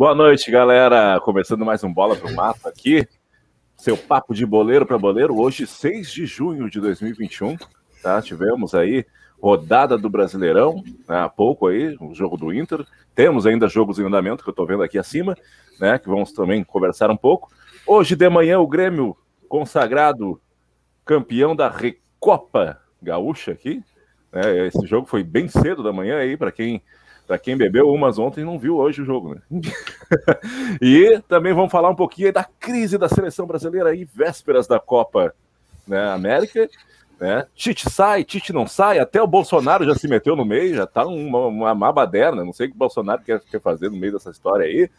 Boa noite, galera. Começando mais um Bola pro Mato aqui. Seu papo de boleiro para boleiro. Hoje, 6 de junho de 2021. Tá? Tivemos aí rodada do Brasileirão, né, há pouco aí, o jogo do Inter. Temos ainda jogos em andamento, que eu estou vendo aqui acima, né? Que vamos também conversar um pouco. Hoje de manhã, o Grêmio consagrado campeão da Recopa Gaúcha aqui. Né, esse jogo foi bem cedo da manhã aí, para quem para quem bebeu umas ontem não viu hoje o jogo, né? e também vamos falar um pouquinho da crise da seleção brasileira aí, vésperas da Copa né, América. Né? Tite sai, Tite não sai, até o Bolsonaro já se meteu no meio, já tá uma, uma, baderna, não sei o que o Bolsonaro quer, quer fazer no meio dessa história aí.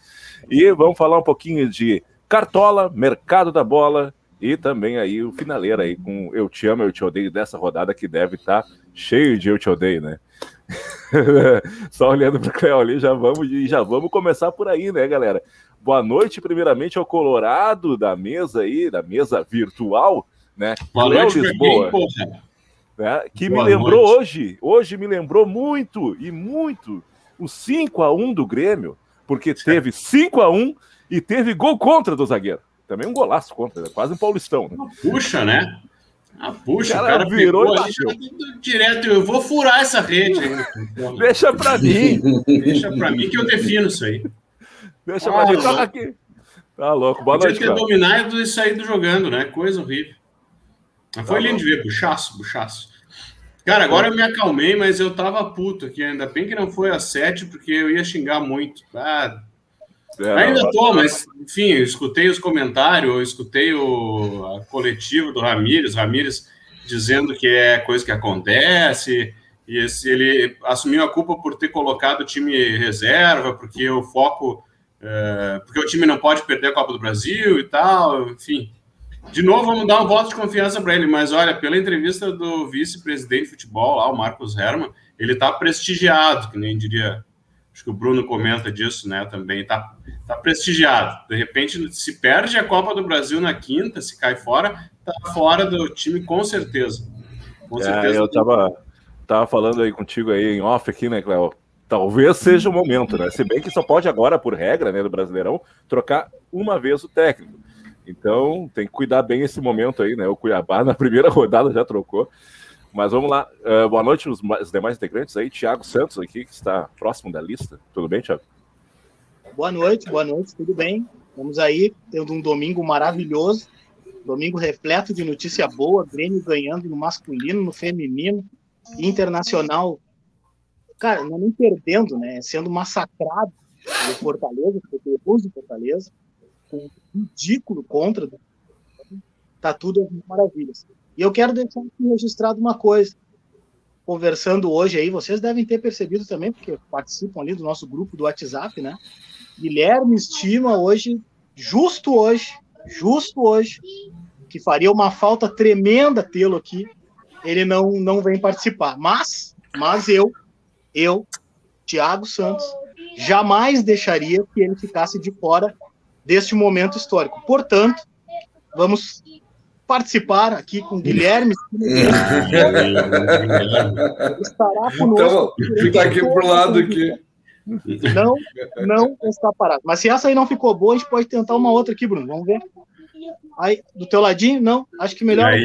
E vamos falar um pouquinho de Cartola, mercado da bola e também aí o finaleiro aí com Eu Te Amo, Eu Te Odeio dessa rodada que deve estar tá cheio de Eu Te Odeio, né? Só olhando para o Cléo ali, já vamos, já vamos começar por aí, né, galera? Boa noite, primeiramente, ao Colorado da mesa aí, da mesa virtual, né? Boa Cléo noite, Lisboa, né? que Boa me lembrou noite. hoje, hoje me lembrou muito e muito o 5 a 1 do Grêmio, porque teve 5 a 1 e teve gol contra do zagueiro. Também um golaço contra, quase um paulistão. Né? Puxa, né? Ah, puxa, o cara, o cara virou pegou, direto. Eu vou furar essa rede. Deixa pra mim. Deixa pra mim que eu defino isso aí. Deixa ah, pra mim. Tá aqui. Tá louco. Boa noite, ter cara. dominado e saído jogando, né? Coisa horrível. Mas foi tá lindo de ver, buchaço, buchaço. Cara, agora eu me acalmei, mas eu tava puto aqui. Ainda bem que não foi a sete, porque eu ia xingar muito. Ah, é, Ainda tô, mas enfim, eu escutei os comentários, eu escutei o coletivo do Ramires, Ramires dizendo que é coisa que acontece, e esse, ele assumiu a culpa por ter colocado o time reserva, porque o foco, é, porque o time não pode perder a Copa do Brasil e tal, enfim. De novo, vamos dar um voto de confiança para ele, mas olha, pela entrevista do vice-presidente de futebol lá, o Marcos Herman, ele está prestigiado, que nem diria acho que o Bruno comenta disso, né, também, tá, tá prestigiado. De repente, se perde a Copa do Brasil na quinta, se cai fora, tá fora do time com certeza. Com é, certeza. Eu tava, tava falando aí contigo aí em off aqui, né, Cléo? Talvez seja o momento, né? Se bem que só pode agora, por regra, né, do Brasileirão, trocar uma vez o técnico. Então, tem que cuidar bem esse momento aí, né? O Cuiabá na primeira rodada já trocou. Mas vamos lá. Uh, boa noite, os, demais integrantes aí. Tiago Santos aqui, que está próximo da lista. Tudo bem, Tiago? Boa noite, boa noite, tudo bem? Vamos aí, tendo um domingo maravilhoso. Domingo repleto de notícia boa. Grêmio ganhando no masculino, no feminino. Internacional, cara, não é nem perdendo, né? Sendo massacrado no Fortaleza, do Fortaleza. Com um ridículo contra. Tá tudo maravilhas. E eu quero deixar aqui registrado uma coisa. Conversando hoje aí, vocês devem ter percebido também, porque participam ali do nosso grupo do WhatsApp, né? Guilherme estima hoje, justo hoje, justo hoje, que faria uma falta tremenda tê-lo aqui. Ele não, não vem participar. Mas, mas eu, eu, Thiago Santos, jamais deixaria que ele ficasse de fora deste momento histórico. Portanto, vamos participar aqui com o Guilherme. estará conosco. Então, fica aqui pro lado aqui. Não, não está parado. Mas se essa aí não ficou boa, a gente pode tentar uma outra aqui, Bruno. Vamos ver. Aí, do teu ladinho, não. Acho que melhor. Aí,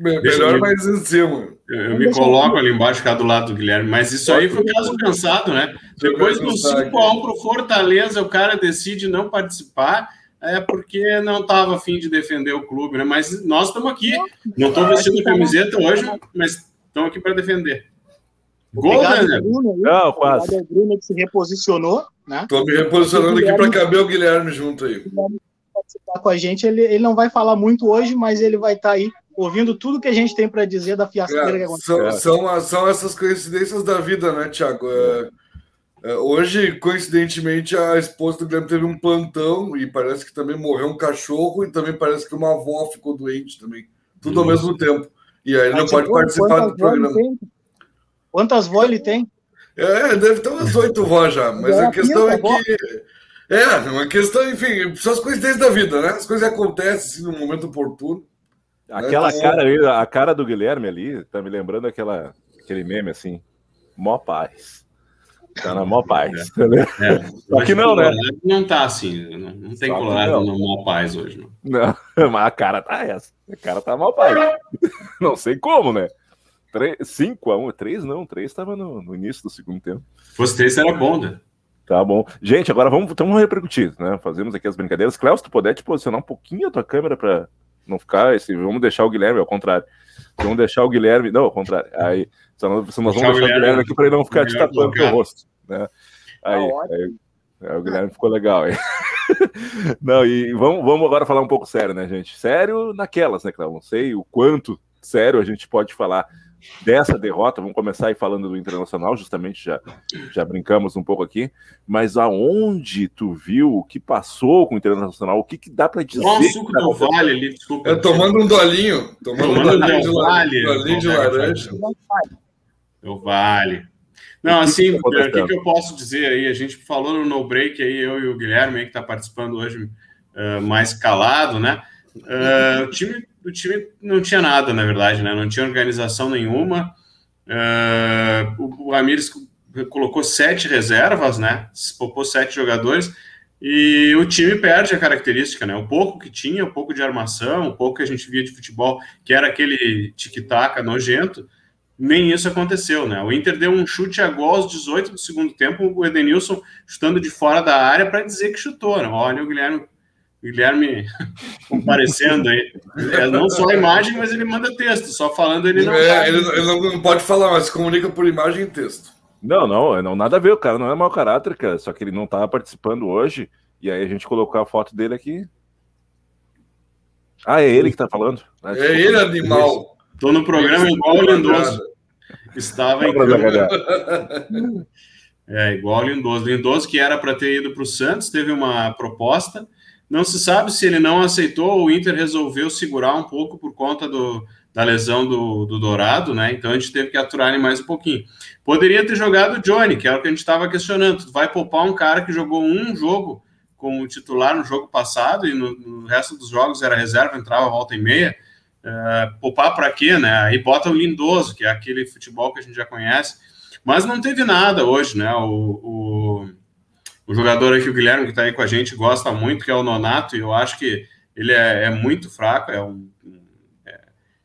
melhor mais em cima. Eu, eu me coloco ali embaixo, ficar do lado do Guilherme. Mas isso aí foi caso cansado, né? Depois do 5x1 para o Fortaleza, o cara decide não participar é porque não estava afim de defender o clube, né? Mas nós estamos aqui. Não estou vestindo camiseta hoje, mas estamos aqui para defender. Gol, né? Bruno, não, quase. Bruno que se reposicionou, né? Estou me reposicionando aqui para caber o Guilherme junto aí. Participar com a gente, ele, ele não vai falar muito hoje, mas ele vai estar tá aí ouvindo tudo que a gente tem para dizer da fiasqueira é, que aconteceu. São, são, são, essas coincidências da vida, né, Tiago? É, hoje, coincidentemente, a esposa do Guilherme teve um plantão e parece que também morreu um cachorro e também parece que uma avó ficou doente também. Tudo ao mesmo tempo. E aí ele não pode participar do programa. Quantas vozes ele tem? É, deve ter umas oito vozes já, mas é a questão é que. É, uma questão, enfim, são as coincidências da vida, né? As coisas acontecem assim, no momento oportuno. Aquela né? cara ali, a cara do Guilherme ali, tá me lembrando aquela, aquele meme assim, mó paz. Tá na maior paz. É. É. Aqui não, né? Não tá assim. Não, não tem Só Colorado na maior paz hoje, não. Não, mas a cara tá essa. A cara tá mal paz. Não sei como, né? 5 a 1 3 não, 3 estava no, no, início do segundo tempo. Se fosse 3 era bom, né? Tá bom. Gente, agora vamos, vamos repercutir, né? Fazemos aqui as brincadeiras. Cléo, se tu puder te posicionar um pouquinho a tua câmera para não ficar esse. Vamos deixar o Guilherme, ao contrário. Vamos deixar o Guilherme. Não, ao contrário. Aí, só nós, nós vamos deixar o Guilherme, aqui para ele não ficar te tapando o rosto. Né? Aí, tá aí, aí, o Guilherme ficou legal aí. não, e vamos, vamos agora falar um pouco sério, né, gente? Sério naquelas, né, Cléo? Não sei o quanto sério a gente pode falar dessa derrota, vamos começar aí falando do Internacional, justamente já, já brincamos um pouco aqui, mas aonde tu viu o que passou com o Internacional, o que, que dá para dizer? Qual o suco do Vale ali, desculpa. Eu tomando um dolinho, tomando, tomando um dolinho, de, vale, dolinho de laranja. O Vale. Não, assim, o que, que, que, eu posso dizer aí? A gente falou no No Break aí, eu e o Guilherme, que está participando hoje uh, mais calado, né? Uh, o time o time não tinha nada, na verdade, né? Não tinha organização nenhuma. Uh, o, o Ramires colocou sete reservas, né? Poupou sete jogadores e o time perde a característica, né? O pouco que tinha, o pouco de armação, o pouco que a gente via de futebol, que era aquele tic-tac nojento, nem isso aconteceu, né? O Inter deu um chute a gol aos 18 do segundo tempo, o Edenilson chutando de fora da área para dizer que chutou, né? Olha o Guilherme Guilherme comparecendo aí. É, não só a imagem, mas ele manda texto. Só falando ele não. É, ele, ele, não pode falar, mas se comunica por imagem e texto. Não, não, não nada a ver. O cara não é mau caráter, cara. Só que ele não estava participando hoje. E aí a gente colocou a foto dele aqui. Ah, é ele que tá falando? Ah, é ele, animal. Tô no programa igual o Lindoso. Estava em É, igual o Lindoso. Lindoso, que era para ter ido para o Santos, teve uma proposta não se sabe se ele não aceitou, o Inter resolveu segurar um pouco por conta do, da lesão do, do Dourado, né? Então a gente teve que aturar ele mais um pouquinho. Poderia ter jogado o Johnny, que era o que a gente estava questionando. vai poupar um cara que jogou um jogo com o titular no jogo passado e no, no resto dos jogos era reserva, entrava volta e meia. Uh, poupar para quê, né? Aí bota o Lindoso, que é aquele futebol que a gente já conhece. Mas não teve nada hoje, né? O, o o jogador aqui, o Guilherme, que está aí com a gente, gosta muito, que é o Nonato, e eu acho que ele é, é muito fraco, é um, é,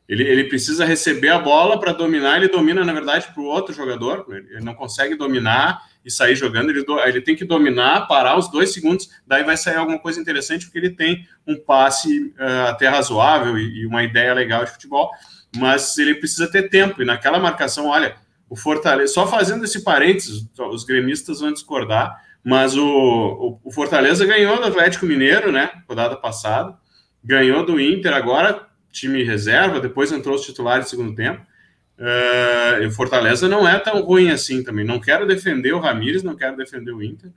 ele, ele precisa receber a bola para dominar, ele domina, na verdade, para o outro jogador, ele não consegue dominar e sair jogando, ele, do, ele tem que dominar, parar os dois segundos, daí vai sair alguma coisa interessante, porque ele tem um passe uh, até razoável e, e uma ideia legal de futebol, mas ele precisa ter tempo, e naquela marcação, olha, o Fortaleza, só fazendo esse parênteses, os gremistas vão discordar, mas o, o, o, Fortaleza ganhou do Atlético Mineiro, né? Rodada passada. Ganhou do Inter, agora time reserva, depois entrou os titulares no segundo tempo. Uh, o Fortaleza não é tão ruim assim também. Não quero defender o Ramires, não quero defender o Inter.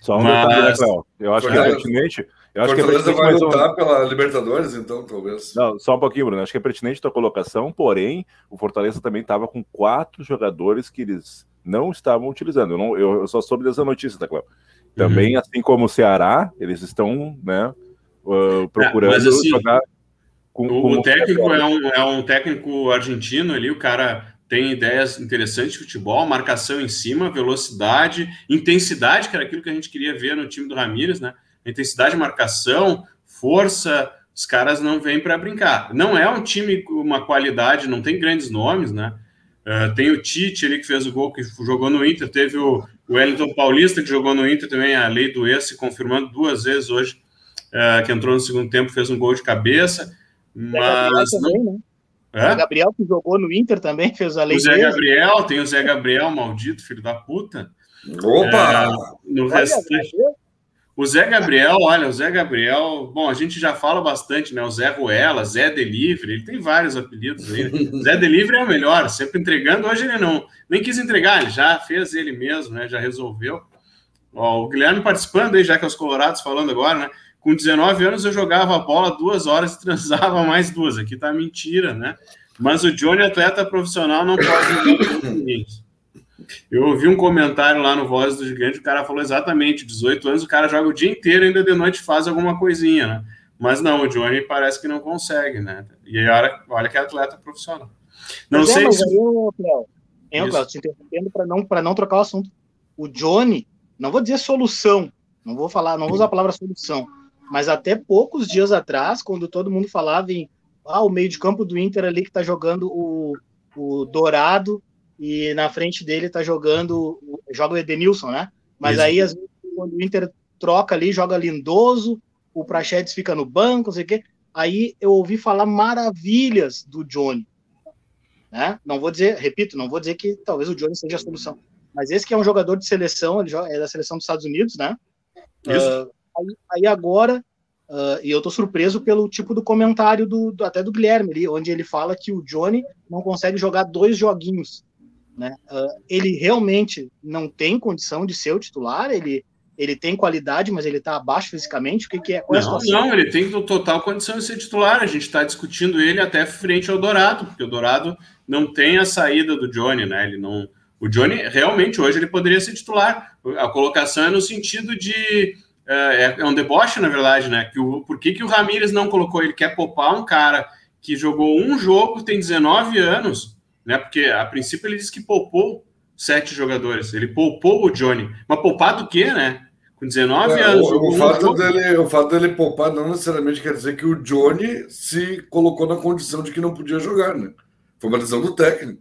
Só um mas... detalhe, né, Cléo? Eu acho que é pertinente. Eu acho Fortaleza que é vai lutar um... pela Libertadores, então, talvez. Não, só um pouquinho, Bruno. Acho que é pertinente a tua colocação, porém, o Fortaleza também estava com quatro jogadores que eles não estavam utilizando. Eu, não, eu, eu só soube dessa notícia, tá, Cléo? Também, uhum. assim como o Ceará, eles estão né, uh, procurando é, assim, jogar com, o, com o técnico é um, é um técnico argentino ali, o cara tem ideias interessantes de futebol, marcação em cima, velocidade, intensidade, que era aquilo que a gente queria ver no time do Ramires, né? Intensidade, marcação, força, os caras não vêm para brincar. Não é um time com uma qualidade, não tem grandes nomes, né? Uh, tem o Tite ali que fez o gol, que jogou no Inter. Teve o, Wellington Paulista, que jogou no Inter também, a lei do ex, se confirmando duas vezes hoje, uh, que entrou no segundo tempo, fez um gol de cabeça. Mas. Também, né? É? O Gabriel, que jogou no Inter também, fez a lei O Zé Gabriel, tem o Zé Gabriel, maldito, filho da puta. Opa! É, no restante. O Zé Gabriel, olha, o Zé Gabriel, bom, a gente já fala bastante, né? O Zé Ruela, Zé Delivery, ele tem vários apelidos aí. Né? Zé Delivery é o melhor, sempre entregando. Hoje ele não, nem quis entregar, ele já fez ele mesmo, né? Já resolveu. Ó, o Guilherme participando aí, já que é os Colorados falando agora, né? Com 19 anos eu jogava a bola duas horas e transava mais duas. Aqui tá mentira, né? Mas o Johnny, atleta profissional, não pode. Eu ouvi um comentário lá no Voz do Gigante, o cara falou exatamente, 18 anos, o cara joga o dia inteiro ainda de noite faz alguma coisinha, né? Mas não, o Johnny parece que não consegue, né? E olha, olha que é atleta profissional. Não mas é, sei é, se... Eu, Cléo, eu, Cléo, te interrompendo para não, não trocar o assunto. o Johnny, não vou dizer solução, não vou falar, não vou usar a palavra solução, mas até poucos dias atrás, quando todo mundo falava em ah, o meio de campo do Inter ali que tá jogando o, o Dourado e na frente dele tá jogando joga o Edenilson, né? Mas Isso. aí às vezes, quando o Inter troca ali, joga Lindoso, o Prachedes fica no banco, não sei o quê. Aí eu ouvi falar maravilhas do Johnny. Né? Não vou dizer, repito, não vou dizer que talvez o Johnny seja a solução. Mas esse que é um jogador de seleção, ele é da seleção dos Estados Unidos, né? Uh, aí, aí, agora, uh, e eu tô surpreso pelo tipo do comentário do, do, até do Guilherme ali, onde ele fala que o Johnny não consegue jogar dois joguinhos. Né? Uh, ele realmente não tem condição de ser o titular, ele, ele tem qualidade, mas ele está abaixo fisicamente? O que, que é? Qual é não, não, ele tem total condição de ser titular. A gente está discutindo ele até frente ao Dourado, porque o Dourado não tem a saída do Johnny, né? Ele não. O Johnny realmente hoje ele poderia ser titular. A colocação é no sentido de é, é um deboche, na verdade, né? Que o, por que, que o Ramires não colocou? Ele quer poupar um cara que jogou um jogo, tem 19 anos, né? Porque a princípio ele disse que poupou sete jogadores. Ele poupou o Johnny. Mas poupar do quê, né? com 19 é, anos. O, o fato dele, o fato dele poupar não necessariamente quer dizer que o Johnny se colocou na condição de que não podia jogar, né? Foi uma decisão do técnico.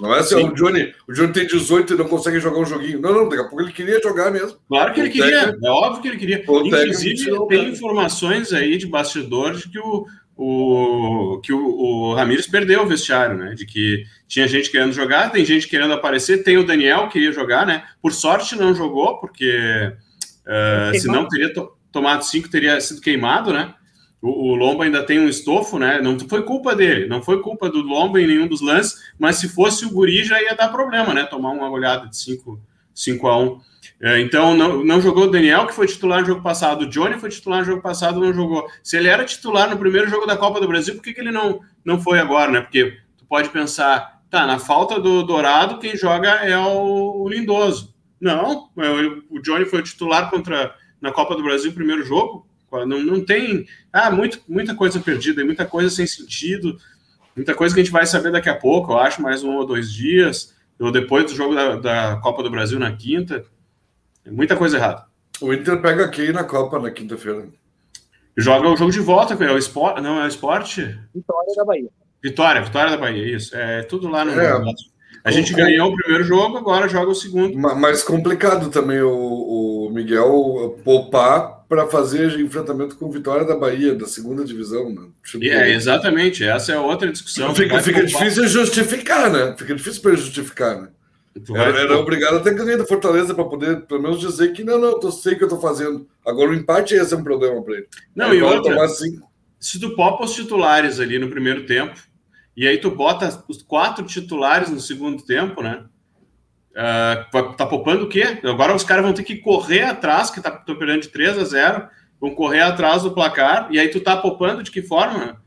Não é assim, o Johnny, o Johnny tem 18 e não consegue jogar um joguinho. Não, não, daqui a pouco ele queria jogar mesmo. Claro que ele queria, técnico, é óbvio que ele queria. Inclusive, tem informações aí de bastidor de que o, o, que o, o Ramires perdeu o vestiário, né? De que tinha gente querendo jogar, tem gente querendo aparecer, tem o Daniel que queria jogar, né? Por sorte não jogou, porque Uh, se não teria to tomado cinco, teria sido queimado, né? O, o, Lomba ainda tem um estofo, né? Não foi culpa dele, não foi culpa do Lomba em nenhum dos lances, mas se fosse o Guri já ia dar problema, né? Tomar uma olhada de 5 cinco, a 1. Um. É, então, não, não jogou o Daniel, que foi titular no jogo passado. O Johnny foi titular no jogo passado, não jogou. Se ele era titular no primeiro jogo da Copa do Brasil, por que, que ele não, não foi agora, né? Porque tu pode pensar, tá, na falta do Dourado, quem joga é o, o Lindoso. Não, é, o Johnny foi titular contra na Copa do Brasil, primeiro jogo. Não, não tem. Ah, muito, muita coisa perdida, muita coisa sem sentido, muita coisa que a gente vai saber daqui a pouco, eu acho, mais um ou dois dias, ou depois do jogo da, da Copa do Brasil na quinta. Muita coisa errada. O Inter pega aqui na Copa na quinta-feira. Joga o jogo de volta, é o esporte. Não, é o esporte. Vitória da Bahia. Vitória, Vitória da Bahia, isso. É tudo lá no. É, a gente ganhou o primeiro jogo, agora joga o segundo. Mais complicado também o, o Miguel poupar para fazer enfrentamento com Vitória da Bahia, da segunda divisão. Né? Tipo, é, exatamente. Essa é outra discussão. Fica, fica difícil justificar, né? Fica difícil para justificar, né? Era, era, obrigado a ter ganho da Fortaleza para poder, pelo menos, dizer que não, não, eu sei o que eu estou fazendo. Agora o empate ia ser um problema para ele. Não, Aí, e outra, se tu popa os titulares ali no primeiro tempo, e aí tu bota os quatro titulares no segundo tempo, né? Uh, tá poupando o quê? Agora os caras vão ter que correr atrás, que tá perdendo de 3 a 0, vão correr atrás do placar, e aí tu tá poupando de que forma?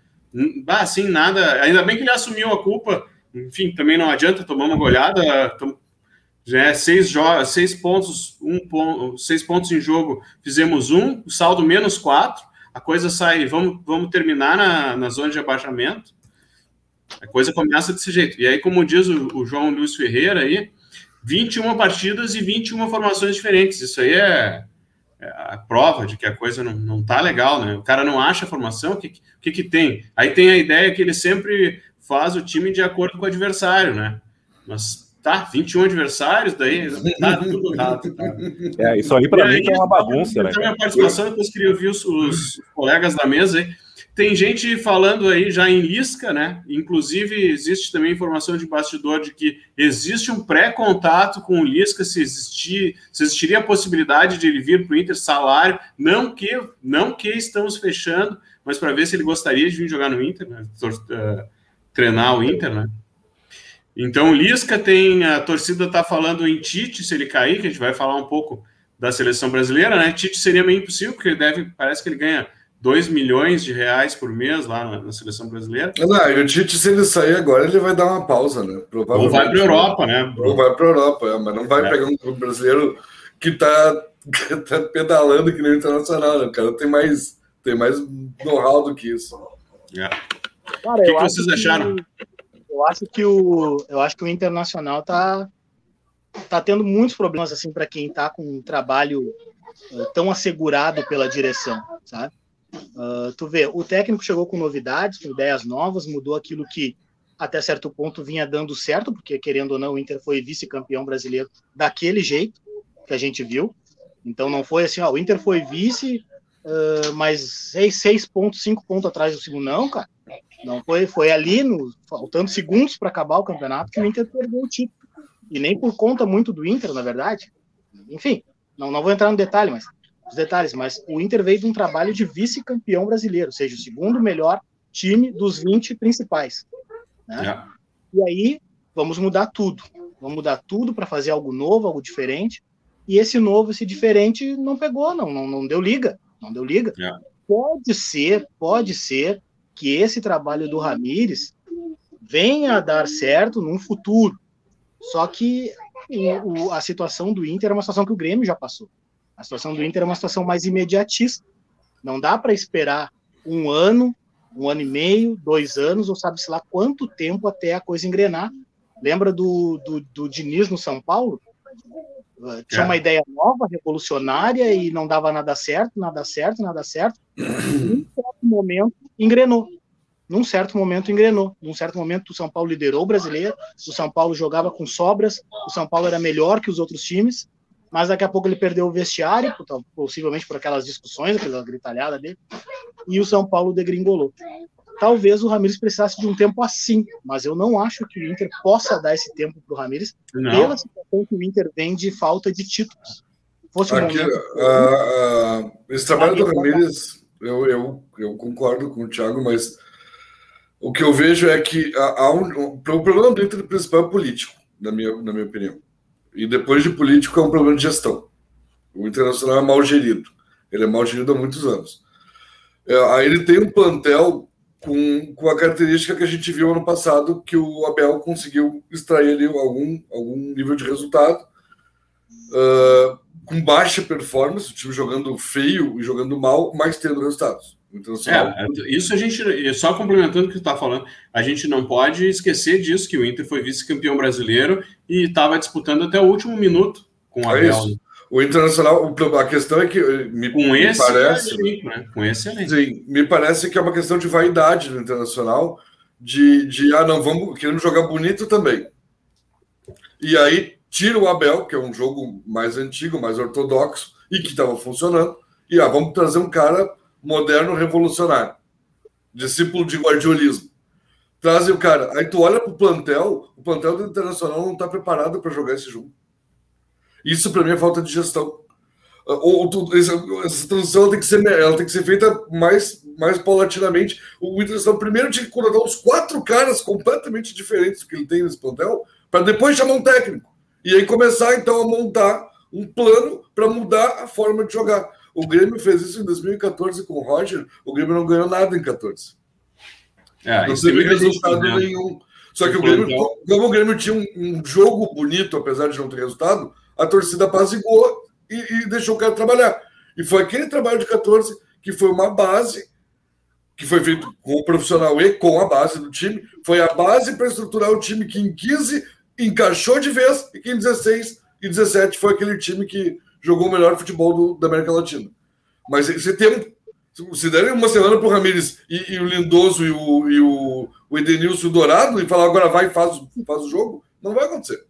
Ah, assim, nada. Ainda bem que ele assumiu a culpa. Enfim, também não adianta tomar uma goleada. Já é seis, seis pontos, um ponto, seis pontos em jogo, fizemos um, saldo menos quatro. A coisa sai, vamos, vamos terminar na, na zona de abaixamento. A coisa começa desse jeito. E aí, como diz o, o João Luiz Ferreira aí, 21 partidas e 21 formações diferentes. Isso aí é, é a prova de que a coisa não, não tá legal, né? O cara não acha a formação, o que, que, que tem? Aí tem a ideia que ele sempre faz o time de acordo com o adversário, né? Mas tá, 21 adversários, daí tá tudo errado. Tá? É, isso aí para mim é uma bagunça, né? Então, a participação, depois queria ouvir os, os colegas da mesa aí. Tem gente falando aí já em Lisca, né? Inclusive, existe também informação de bastidor de que existe um pré-contato com o Lisca se existir, se existiria a possibilidade de ele vir para o Inter salário, não que, não que estamos fechando, mas para ver se ele gostaria de vir jogar no Inter, né? Uh, treinar o Inter, né? Então, Lisca tem, a torcida está falando em Tite, se ele cair, que a gente vai falar um pouco da seleção brasileira, né? Tite seria meio impossível, porque ele deve, parece que ele ganha 2 milhões de reais por mês lá na, na seleção brasileira. Não, e o Tite, se ele sair agora, ele vai dar uma pausa, né? Ou vai para a Europa, né? Ou vai para a Europa, é, mas não vai é. pegar um clube brasileiro que está tá pedalando que nem o internacional, né? O cara tem mais, tem mais know-how do que isso. É. Cara, o que, que vocês acharam? eu acho que o, eu acho que o Internacional tá tá tendo muitos problemas assim para quem está com um trabalho uh, tão assegurado pela direção, sabe? Uh, tu vê, o técnico chegou com novidades, com ideias novas, mudou aquilo que até certo ponto vinha dando certo, porque querendo ou não, o Inter foi vice-campeão brasileiro daquele jeito que a gente viu. Então não foi assim, ó, o Inter foi vice, uh, mas seis, seis pontos, cinco pontos atrás do segundo, não, cara. Não foi, foi ali, no, faltando segundos para acabar o campeonato, que o Inter perdeu o título. E nem por conta muito do Inter, na verdade. Enfim, não, não vou entrar no detalhe, mas os detalhes, mas o Inter veio de um trabalho de vice-campeão brasileiro, ou seja, o segundo melhor time dos 20 principais. Né? E aí, vamos mudar tudo. Vamos mudar tudo para fazer algo novo, algo diferente. E esse novo, esse diferente, não pegou, não, não, não deu liga. Não deu liga. Pode ser, pode ser que esse trabalho do Ramires venha a dar certo num futuro. Só que a situação do Inter é uma situação que o Grêmio já passou. A situação do Inter é uma situação mais imediatista. Não dá para esperar um ano, um ano e meio, dois anos, ou sabe-se lá quanto tempo até a coisa engrenar. Lembra do, do, do Diniz no São Paulo? Tinha é. uma ideia nova, revolucionária, e não dava nada certo, nada certo, nada certo. Num certo momento, engrenou. Num certo momento, engrenou. Num certo momento, o São Paulo liderou o brasileiro, o São Paulo jogava com sobras, o São Paulo era melhor que os outros times, mas daqui a pouco ele perdeu o vestiário, possivelmente por aquelas discussões, aquela gritalhada dele, e o São Paulo degringolou talvez o Ramires precisasse de um tempo assim, mas eu não acho que o Inter possa dar esse tempo para o Ramires pela situação que o Inter vem de falta de títulos. Fosse um Aqui, momento... uh, uh, esse trabalho do Ramires, eu, eu, eu concordo com o Thiago, mas o que eu vejo é que há um, o problema do Inter principal é político, na minha, na minha opinião. E depois de político é um problema de gestão. O Internacional é mal gerido. Ele é mal gerido há muitos anos. É, aí ele tem um plantel com, com a característica que a gente viu ano passado, que o Abel conseguiu extrair ali algum, algum nível de resultado, uh, com baixa performance, o time jogando feio e jogando mal, mas tendo resultados. Então, assim, é, isso a gente, só complementando o que está falando, a gente não pode esquecer disso, que o Inter foi vice-campeão brasileiro e estava disputando até o último minuto com o é Abel. É o Internacional, a questão é que me, com me esse parece, é né? com esse é sim, me parece que é uma questão de vaidade do Internacional, de, de ah não vamos queremos jogar bonito também. E aí tira o Abel, que é um jogo mais antigo, mais ortodoxo e que estava funcionando, e ah vamos trazer um cara moderno, revolucionário, discípulo de guardiolismo. Trazem o cara. Aí tu olha para o plantel, o plantel do Internacional não está preparado para jogar esse jogo. Isso para mim é falta de gestão. Ou, essa transição tem que ser, ela tem que ser feita mais, mais paulatinamente. O Internacional primeiro tinha que contratar uns quatro caras completamente diferentes do que ele tem nesse plantel, para depois chamar um técnico. E aí começar então a montar um plano para mudar a forma de jogar. O Grêmio fez isso em 2014 com o Roger, o Grêmio não ganhou nada em 14. É, não teve resultado né? nenhum. Só que o Grêmio, como o Grêmio tinha um, um jogo bonito, apesar de não ter resultado, a torcida apazigou e, e deixou o cara trabalhar. E foi aquele trabalho de 14 que foi uma base que foi feito com o profissional e com a base do time, foi a base para estruturar o time que em 15 encaixou de vez e que em 16 e 17 foi aquele time que jogou o melhor futebol do, da América Latina. Mas você tem se derem uma semana para o Ramires e, e, o Lindoso e o, e o, o Edenilson Dourado e falar agora vai e faz, faz o jogo, não vai acontecer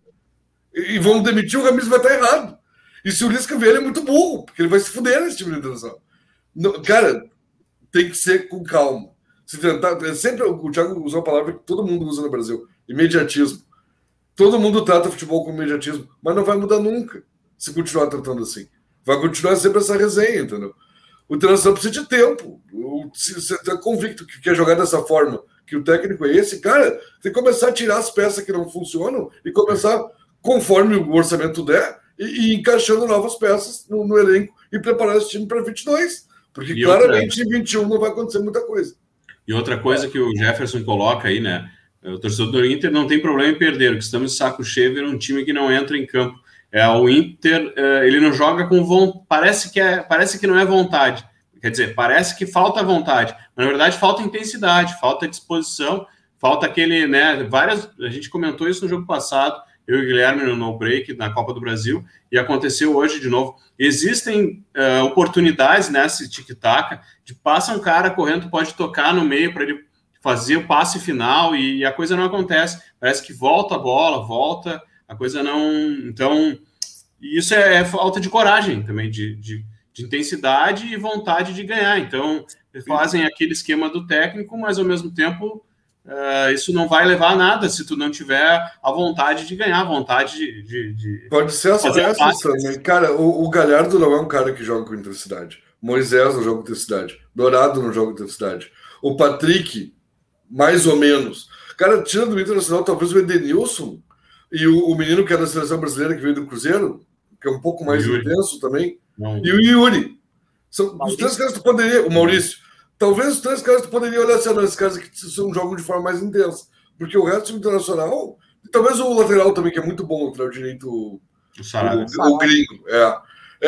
e vão demitir, o Ramires vai estar errado. E se o Lisca vier, ele é muito burro, porque ele vai se fuder nesse time de. Não, cara, tem que ser com calma. Se tentar, é sempre o Thiago usou a palavra que todo mundo usa no Brasil: imediatismo. Todo mundo trata futebol com imediatismo, mas não vai mudar nunca se continuar tratando assim. Vai continuar sempre essa resenha, entendeu? O treinador precisa de tempo. Se você está convicto que quer jogar dessa forma, que o técnico é esse, cara, tem que começar a tirar as peças que não funcionam e começar conforme o orçamento der, e, e encaixando novas peças no, no, elenco e preparar esse time para 22. Porque e claramente outra... em 21 não vai acontecer muita coisa. E outra coisa que o Jefferson coloca aí, né? O torcedor do Inter não tem problema em perder, o que estamos de saco cheio ver um time que não entra em campo. É, o Inter, é, ele não joga com vontade, parece que, é, parece que não é vontade. Quer dizer, parece que falta vontade, mas na verdade falta intensidade, falta disposição, falta aquele, né? Várias, a gente comentou isso no jogo passado, eu e o Guilherme no No Break na Copa do Brasil, e aconteceu hoje de novo. Existem uh, oportunidades nessa tic-tac de passa um cara correndo, pode tocar no meio para ele fazer o passe final e a coisa não acontece. Parece que volta a bola, volta, a coisa não. Então, isso é, é falta de coragem também, de, de, de intensidade e vontade de ganhar. Então, fazem aquele esquema do técnico, mas ao mesmo tempo Uh, isso não vai levar a nada se tu não tiver a vontade de ganhar, a vontade de. de, de Pode ser as peças também. Cara, o, o, Galhardo não é um cara que joga com intensidade. Moisés não joga com intensidade. Dourado não joga com intensidade. O Patrick, mais ou menos. Cara, tirando do Internacional, talvez o Edenilson e o, o, menino que é da seleção brasileira que veio do Cruzeiro, que é um pouco mais intenso também, não. e o Yuri. São os três caras que tu poderia. O Maurício. Talvez os três caras poderiam olhar assim, esses caras que são jogam de forma mais intensa. Porque o resto do internacional, talvez o lateral também, que é muito bom, o lateral direito, o, o, o gringo. É.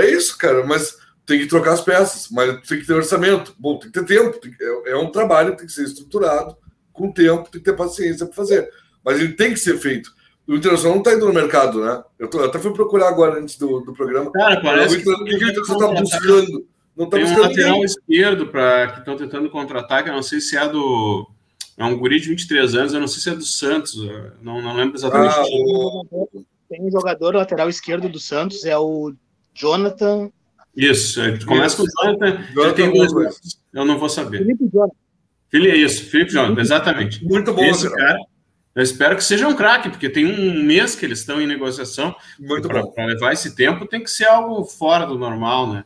é isso, cara, mas tem que trocar as peças, mas tem que ter orçamento. Bom, tem que ter tempo, que, é, é, um trabalho, tem que ser estruturado, com tempo, tem que ter paciência para fazer. Mas ele tem que ser feito. O Internacional não está indo no mercado, né? Eu, tô, eu, até fui procurar agora antes do, do programa. Cara, parece o, que, o que o Internacional está buscando não tá Tem um lateral ninguém. esquerdo para que estão tentando contra-ataque. Eu não sei se é do. É um guri de 23 anos, eu não sei se é do Santos. Não, não lembro exatamente. Ah, o... Tem um jogador lateral esquerdo do Santos, é o Jonathan. Isso, começa Isso. com o Jonathan. Jonathan tem dois. Eu não vou saber. Felipe Jonathan. Felipe, é isso, Felipe Jonathan, exatamente. Muito bom, Esse cara. Eu espero que seja um craque, porque tem um mês que eles estão em negociação. Para levar esse tempo, tem que ser algo fora do normal, né?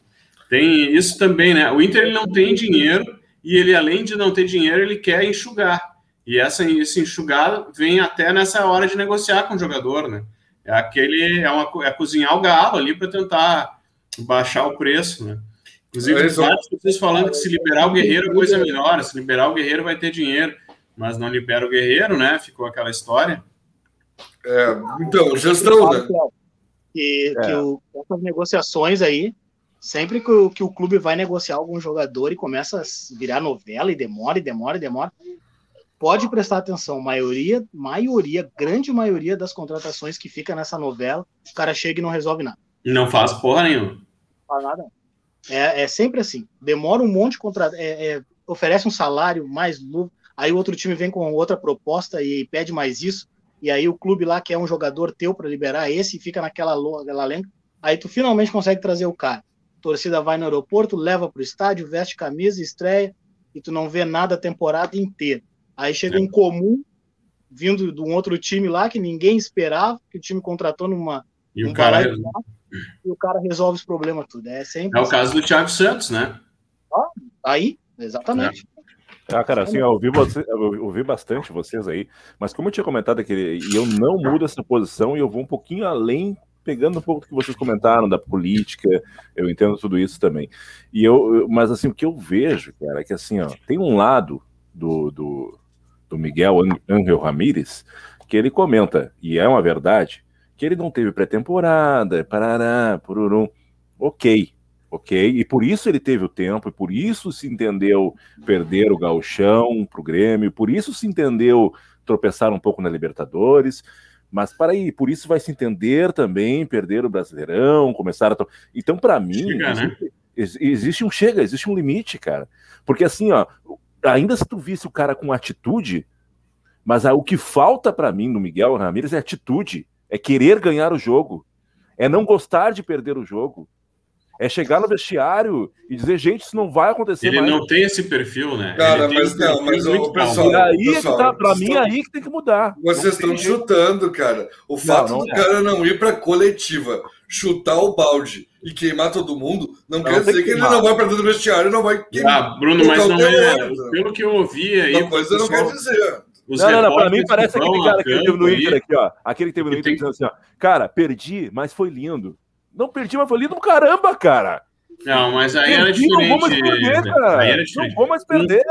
Tem isso também, né? O Inter ele não tem dinheiro e ele, além de não ter dinheiro, ele quer enxugar. E essa, esse enxugar vem até nessa hora de negociar com o jogador, né? É aquele, é, uma, é cozinhar o galo ali para tentar baixar o preço, né? Inclusive, é várias pessoas falando que se liberar o Guerreiro a coisa melhora, se liberar o Guerreiro vai ter dinheiro, mas não libera o Guerreiro, né? Ficou aquela história. É, então, gestão, né? Que, é. que o, essas negociações aí Sempre que o, que o clube vai negociar algum jogador e começa a virar novela e demora, e demora, e demora, pode prestar atenção. Maioria, maioria, grande maioria das contratações que fica nessa novela, o cara chega e não resolve nada. Não faz porra nenhuma. Não faz nada. É, é sempre assim. Demora um monte de contrato. É, é, oferece um salário mais lucro, aí o outro time vem com outra proposta e pede mais isso, e aí o clube lá quer um jogador teu para liberar esse e fica naquela, lenga. Aí tu finalmente consegue trazer o cara torcida vai no aeroporto, leva para o estádio, veste camisa, estreia, e tu não vê nada a temporada inteira. Aí chega é. um comum, vindo de um outro time lá, que ninguém esperava, que o time contratou numa. E o cara, lá, e o cara resolve os problemas tudo. É, sempre é o assim. caso do Thiago Santos, né? Ah, aí, exatamente. Ah, cara, assim, eu ouvi, você, eu ouvi bastante vocês aí, mas como eu tinha comentado aquele, e eu não mudo essa posição e eu vou um pouquinho além pegando um pouco do que vocês comentaram da política, eu entendo tudo isso também. E eu, mas assim, o que eu vejo, cara, é que assim, ó, tem um lado do, do, do Miguel Angel Ramírez que ele comenta, e é uma verdade, que ele não teve pré-temporada, parará, pururum. Ok, ok? E por isso ele teve o tempo, e por isso se entendeu perder o gauchão para o Grêmio, por isso se entendeu tropeçar um pouco na Libertadores, mas para aí, por isso vai se entender também perder o Brasileirão, começar a. Então, para mim, chega, né? existe, existe, um chega, existe um limite, cara. Porque assim, ó, ainda se tu visse o cara com atitude, mas o que falta para mim no Miguel Ramírez é atitude, é querer ganhar o jogo, é não gostar de perder o jogo. É chegar no vestiário e dizer, gente, isso não vai acontecer Ele mais. não tem esse perfil, né? Cara, mas um não, mas o pessoal. E aí é pessoal, que tá, pra mim, estão, aí que tem que mudar. Vocês estão chutando, cara. O fato não, não do é. cara não ir pra coletiva, chutar o balde e queimar todo mundo, não, não quer dizer que, que ele não vai pra dentro do vestiário não vai queimar. Ah, Bruno, mas não é. Pelo que eu ouvi aí. Uma coisa não quer dizer. Os não, não, não, pra mim parece aquele cara que teve no Inter aqui, ó. Aquele que teve no Inter dizendo assim, ó. Cara, perdi, mas foi lindo. Não perdi, mas foi lindo do caramba, cara. Não, mas aí era diferente. Não vou mais perder, cara. Aí era diferente. Não vou mais perder.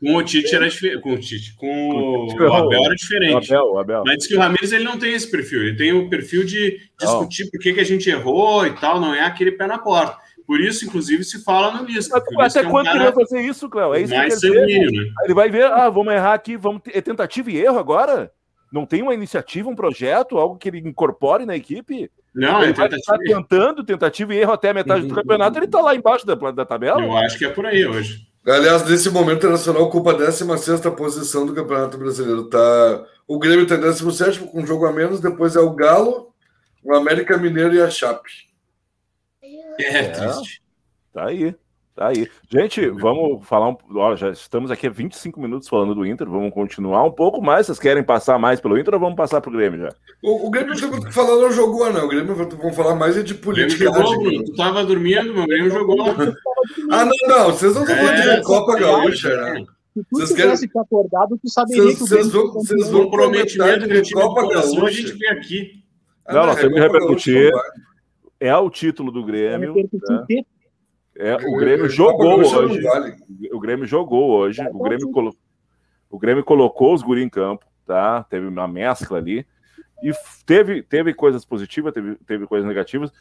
Com, com o Tite era diferente. Com o Tite. Com o Abel era diferente. O Abel, o Abel. Mas diz que o Ramirez ele não tem esse perfil. Ele tem o perfil de discutir por que, que a gente errou e tal. Não é aquele pé na porta. Por isso, inclusive, se fala no Lisca. Até é um quando ele vai fazer isso, Cléo? É isso mais que sanguíneo, né? ele vai ver, ah, vamos errar aqui, vamos ter é tentativa e erro agora? Não tem uma iniciativa, um projeto, algo que ele incorpore na equipe? Não, ele é vai estar tentando, tentativa e erro até a metade do campeonato, ele tá lá embaixo da, da tabela. Eu acho que é por aí hoje. Aliás, nesse momento, o Internacional ocupa a 16 posição do Campeonato Brasileiro. Tá... O Grêmio está em 17 com um jogo a menos, depois é o Galo, o América Mineiro e a Chape. É, é triste. Tá aí. Tá aí. Gente, vamos falar um. Ó, já estamos aqui há 25 minutos falando do Inter. Vamos continuar um pouco mais. Vocês querem passar mais pelo Inter ou vamos passar pro Grêmio já? O, o Grêmio não que falar, não jogou, né? O Grêmio vamos falar mais é de política. Jogou, Bruno. Tu tava dormindo, meu Grêmio jogou. ah, não, não. Vocês não estão falando é, de Copa Gaúcha, né? Se tu vocês tivesse querem... acordado, tu saberia cês, que o Grêmio... Vocês vão, vocês vão comprometimento de Copa Gaúcha. A gente vem aqui. Ah, não, nós temos que repercutir. É o título do Grêmio. É é, o Grêmio jogou hoje. O Grêmio jogou hoje. O Grêmio, colo... o Grêmio colocou os guri em campo, tá? Teve uma mescla ali. E teve, teve coisas positivas, teve, teve coisas negativas.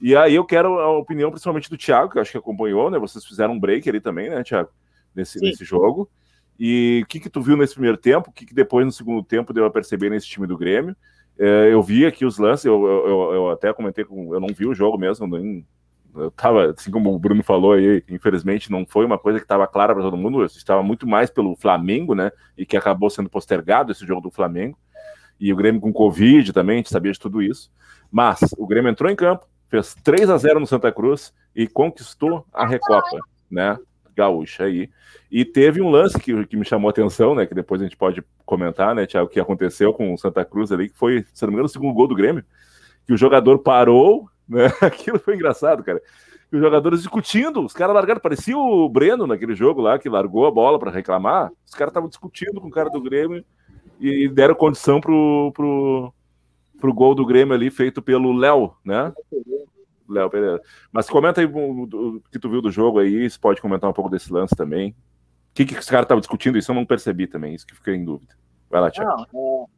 E aí eu quero a opinião principalmente do Thiago, que eu acho que acompanhou, né? Vocês fizeram um break ali também, né, Thiago? Nesse, nesse jogo. E o que, que tu viu nesse primeiro tempo? O que, que depois no segundo tempo deu a perceber nesse time do Grêmio? É, eu vi aqui os lances, eu, eu, eu, até comentei com. Eu não vi o jogo mesmo, nem, eu tava, assim como o Bruno falou aí, infelizmente não foi uma coisa que estava clara para todo mundo, estava muito mais pelo Flamengo, né? E que acabou sendo postergado esse jogo do Flamengo. E o Grêmio com Covid também, a gente sabia de tudo isso. Mas o Grêmio entrou em campo, fez 3 a 0 no Santa Cruz e conquistou a Recopa, né? Gaúcha aí. E teve um lance que, que me chamou a atenção, né? Que depois a gente pode comentar, né, Tiago, o que aconteceu com o Santa Cruz ali, que foi, se não me engano, o segundo gol do Grêmio. Que o jogador parou né? Aquilo foi engraçado, cara. os jogadores discutindo, os caras largaram, parecia o Breno naquele jogo lá, que largou a bola para reclamar. Os caras estavam discutindo com o cara do Grêmio e deram condição pro, pro, pro gol do Grêmio ali, feito pelo Léo, né? Léo Pereira. Mas comenta aí o que tu viu do jogo aí, se pode comentar um pouco desse lance também. O que, que os caras estavam discutindo? Isso eu não percebi também, isso que fiquei em dúvida. Vai lá, Tiago.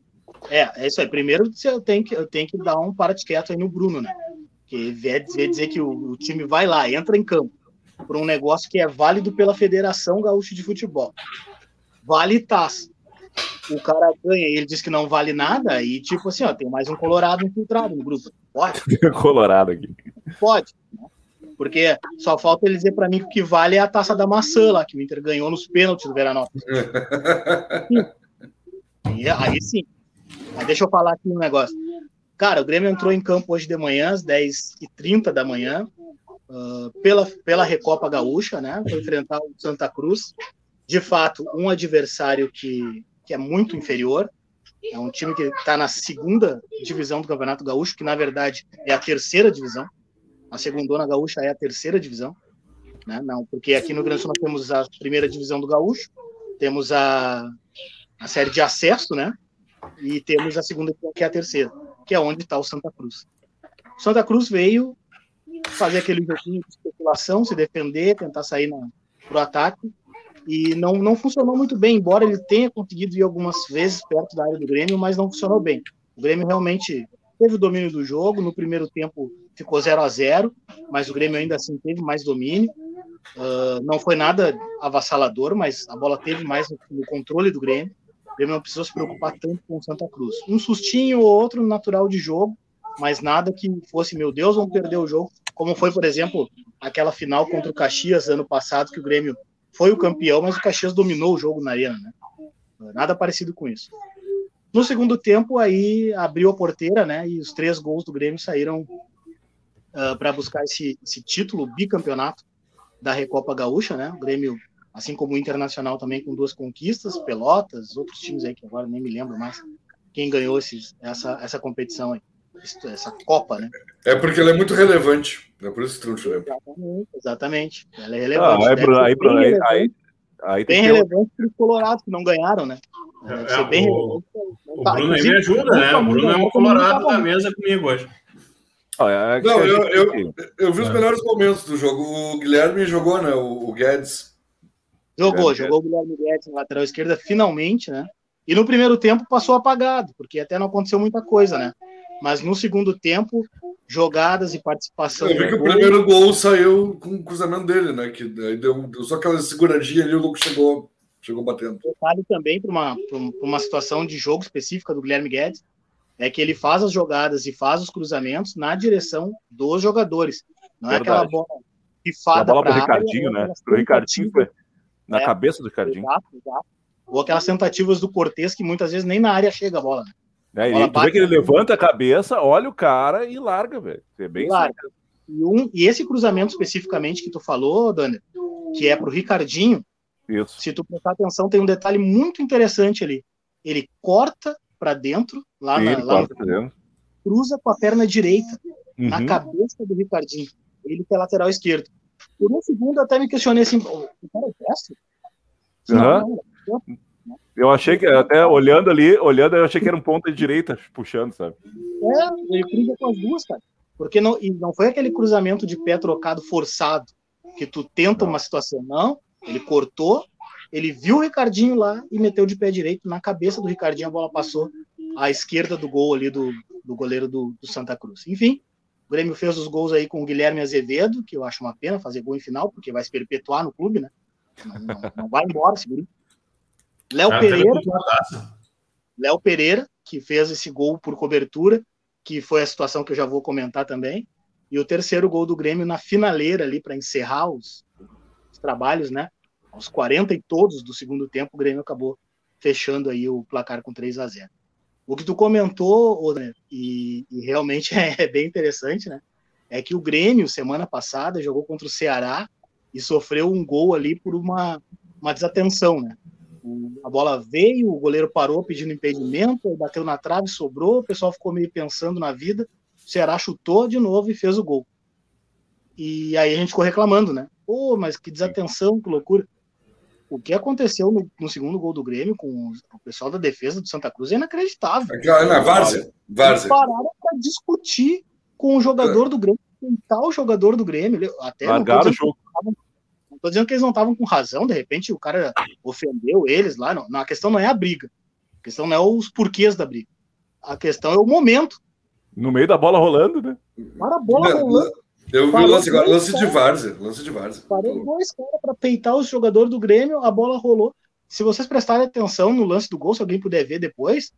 É, é, isso aí. Primeiro, eu tenho que, eu tenho que dar um para quieto aí no Bruno, né? Que vê dizer, dizer que o, o, time vai lá, entra em campo, por um negócio que é válido pela Federação Gaúcha de Futebol. Vale taça. O cara ganha e ele diz que não vale nada, e tipo assim, ó, tem mais um Colorado infiltrado no grupo. Pode? Colorado aqui. Pode. Né? Porque só falta ele dizer para mim que o que vale é a taça da maçã lá, que o Inter ganhou nos pênaltis do Veranópolis. e aí sim. Mas deixa eu falar aqui um negócio. Cara, o Grêmio entrou em campo hoje de manhã, às 10h30 da manhã, uh, pela, pela Recopa Gaúcha, né? Para enfrentar o Santa Cruz. De fato, um adversário que, que é muito inferior. É um time que está na segunda divisão do Campeonato Gaúcho, que na verdade é a terceira divisão. A segundona gaúcha é a terceira divisão. Né? Não, porque aqui no Grande Sul nós temos a primeira divisão do Gaúcho, temos a, a série de acesso, né? E temos a segunda, que é a terceira que é onde está o Santa Cruz. O Santa Cruz veio fazer aquele joguinho de especulação, se defender, tentar sair para o ataque, e não, não funcionou muito bem, embora ele tenha conseguido ir algumas vezes perto da área do Grêmio, mas não funcionou bem. O Grêmio realmente teve o domínio do jogo, no primeiro tempo ficou 0 a 0 mas o Grêmio ainda assim teve mais domínio. Uh, não foi nada avassalador, mas a bola teve mais no controle do Grêmio. O Grêmio não precisou se preocupar tanto com o Santa Cruz. Um sustinho ou outro natural de jogo, mas nada que fosse, meu Deus, vamos perder o jogo, como foi, por exemplo, aquela final contra o Caxias ano passado, que o Grêmio foi o campeão, mas o Caxias dominou o jogo na arena, né? Nada parecido com isso. No segundo tempo, aí abriu a porteira, né? E os três gols do Grêmio saíram uh, para buscar esse, esse título, bicampeonato da Recopa Gaúcha, né? O Grêmio assim como o Internacional também com duas conquistas, Pelotas, outros times aí que agora nem me lembro mais quem ganhou esses, essa, essa competição aí, essa Copa, né? É porque ela é muito relevante, é por isso que tu não Exatamente, exatamente, ela é relevante. Ah, aí, Bruno, aí, Bruno, aí, aí, aí bem relevante para os Colorados que não ganharam, né? É, é, bem o, o tá, Bruno aí me ajuda, né? O Bruno é um colorado da mesa comigo hoje. Ah, é não, eu, eu, eu, vi os melhores momentos do jogo. O Guilherme jogou, né? O, o Guedes Jogou, jogou o Guilherme Guedes na lateral esquerda, finalmente, né? E no primeiro tempo passou apagado, porque até não aconteceu muita coisa, né? Mas no segundo tempo, jogadas e participação. Eu vi que o primeiro gol saiu com o cruzamento dele, né? Que deu, deu só aquela seguradinha ali, o Lucas chegou. chegou batendo. Detalhe também para uma, uma situação de jogo específica do Guilherme Guedes é que ele faz as jogadas e faz os cruzamentos na direção dos jogadores. Não Verdade. é aquela bola pifada. A bola para o Ricardinho, área, né? Para o Ricardinho foi na é, cabeça do Ricardinho. Exato, exato. Ou aquelas tentativas do Cortez que muitas vezes nem na área chega a bola. Né? É, e tu vê que ele levanta a cabeça, olha o cara e larga, velho. É bem larga. E, um, e esse cruzamento especificamente que tu falou, Dani, que é pro Ricardinho, Isso. se tu prestar atenção, tem um detalhe muito interessante ali. Ele corta para dentro, lá, Sim, na, lá no, cruza com a perna direita, uhum. na cabeça do Ricardinho. Ele que é lateral esquerdo. Por um segundo eu até me questionei assim, o cara é destro? Uhum. Não, não, eu achei que, até olhando ali, olhando, eu achei que era um ponta de direita puxando, sabe? É, ele cruza com as duas, cara. Porque não, e não foi aquele cruzamento de pé trocado forçado, que tu tenta uma situação, não. Ele cortou, ele viu o Ricardinho lá e meteu de pé direito na cabeça do Ricardinho, a bola passou à esquerda do gol ali do, do goleiro do, do Santa Cruz. Enfim, o Grêmio fez os gols aí com o Guilherme Azevedo, que eu acho uma pena fazer gol em final, porque vai se perpetuar no clube, né? Não, não, não vai embora esse guri. Léo Pereira. Léo Pereira, que fez esse gol por cobertura, que foi a situação que eu já vou comentar também. E o terceiro gol do Grêmio na finaleira ali para encerrar os, os, trabalhos, né? Aos 40 e todos do segundo tempo, o Grêmio acabou fechando aí o placar com 3 a 0. O que tu comentou, né, e, e realmente é, bem interessante, né? É que o Grêmio, semana passada, jogou contra o Ceará e sofreu um gol ali por uma, uma desatenção, né? a bola veio, o goleiro parou pedindo impedimento, bateu na trave, sobrou, o pessoal ficou meio pensando na vida. O Ceará chutou de novo e fez o gol. E aí a gente ficou reclamando, né? Pô, mas que desatenção, que loucura. O que aconteceu no, no segundo gol do Grêmio com o pessoal da defesa do Santa Cruz é inacreditável. É, na Várzea. Várzea. pararam para discutir com o jogador do Grêmio, tentar o jogador do Grêmio. Até Largaram o jogo. Tô dizendo que eles não estavam com razão, de repente o cara ofendeu eles lá. Não, a questão não é a briga. A questão não é os porquês da briga. A questão é o momento. No meio da bola rolando, né? Para a bola não, rolando. Eu vi o lance agora, lance de Várzea. Lance de Várzea. Parou dois caras para peitar os jogadores do Grêmio, a bola rolou. Se vocês prestarem atenção no lance do gol, se alguém puder ver depois,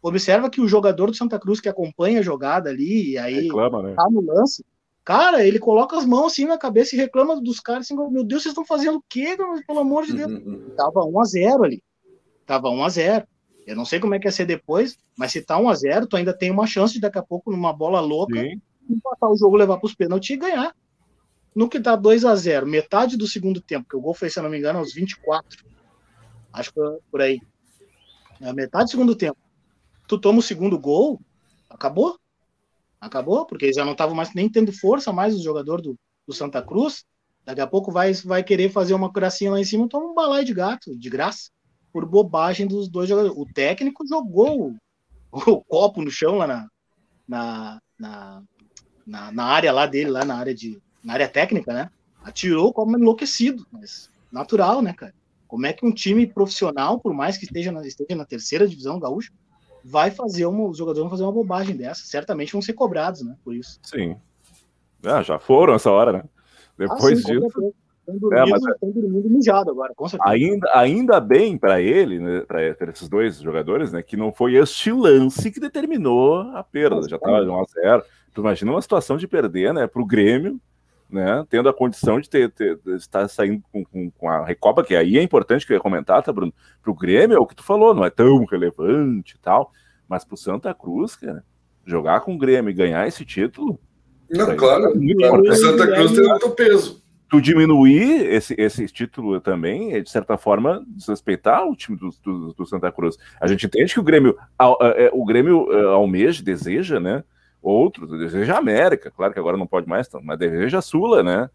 observa que o jogador do Santa Cruz que acompanha a jogada ali, e aí Reclama, né? tá no lance, Cara, ele coloca as mãos assim na cabeça e reclama dos caras assim, meu Deus, vocês estão fazendo o quê, pelo amor de Deus? Uhum, uhum. Tava 1 a 0 ali. Tava 1 a 0 Eu não sei como é que ia ser depois, mas se tá 1 a 0 tu ainda tem uma chance de daqui a pouco, numa bola louca, Sim. Empatar o jogo, levar pros pênaltis e ganhar. No que tá 2 a 0 metade do segundo tempo, que o gol foi, se eu não me engano, aos 24. Acho que por aí. A metade do segundo tempo. Tu toma o segundo gol, acabou. Acabou, porque eles já não estavam mais nem tendo força mais o jogador do, do Santa Cruz. Daqui a pouco vai, vai querer fazer uma gracinha lá em cima, toma um balai de gato, de graça, por bobagem dos dois jogadores. O técnico jogou o, o copo no chão lá na, na, na, na, na área lá dele, lá na área de na área técnica, né? Atirou como enlouquecido, mas natural, né, cara? Como é que um time profissional, por mais que esteja na, esteja na terceira divisão gaúcha, vai fazer uma, os jogadores vão fazer uma bobagem dessa. Certamente vão ser cobrados, né? Por isso. Sim. Ah, já foram essa hora, né? Depois ah, sim, disso. Estão dormindo, é, mas... dormindo mijado agora, com certeza. Ainda, ainda bem para ele, né, para esses dois jogadores, né, que não foi este lance que determinou a perda. Já estava 1 a 0 Tu imagina uma situação de perder, né, para o Grêmio, né, tendo a condição de, ter, ter de estar saindo com, com, com, a Recopa, que aí é importante que eu ia comentar, tá, Bruno? Para o Grêmio é o que tu falou, não é tão relevante e tal, mas para o Santa Cruz, cara, jogar com o Grêmio e ganhar esse título. Não, claro, é importante. Santa Cruz tem outro peso. Tu diminuir esse, esse título também é, de certa forma, desrespeitar o time do, do, do Santa Cruz. A gente entende que o Grêmio, é, o Grêmio almeja, deseja, né? Outros, deseja a América, claro que agora não pode mais, mas deseja a Sula, né?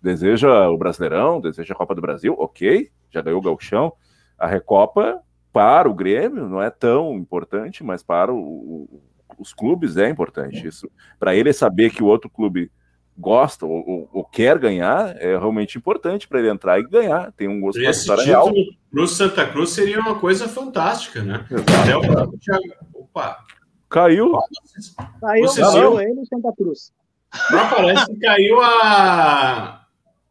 Deseja o Brasileirão, deseja a Copa do Brasil, ok, já ganhou o Galchão. A Recopa para o Grêmio não é tão importante, mas para o, os clubes é importante. Isso para ele saber que o outro clube gosta ou, ou, ou quer ganhar é realmente importante para ele entrar e ganhar. Tem um gosto Esse para real. Para o Santa Cruz seria uma coisa fantástica, né? Até o Opa, Caiu. Caiu, Você caiu ele Santa Cruz. Não, parece que caiu a.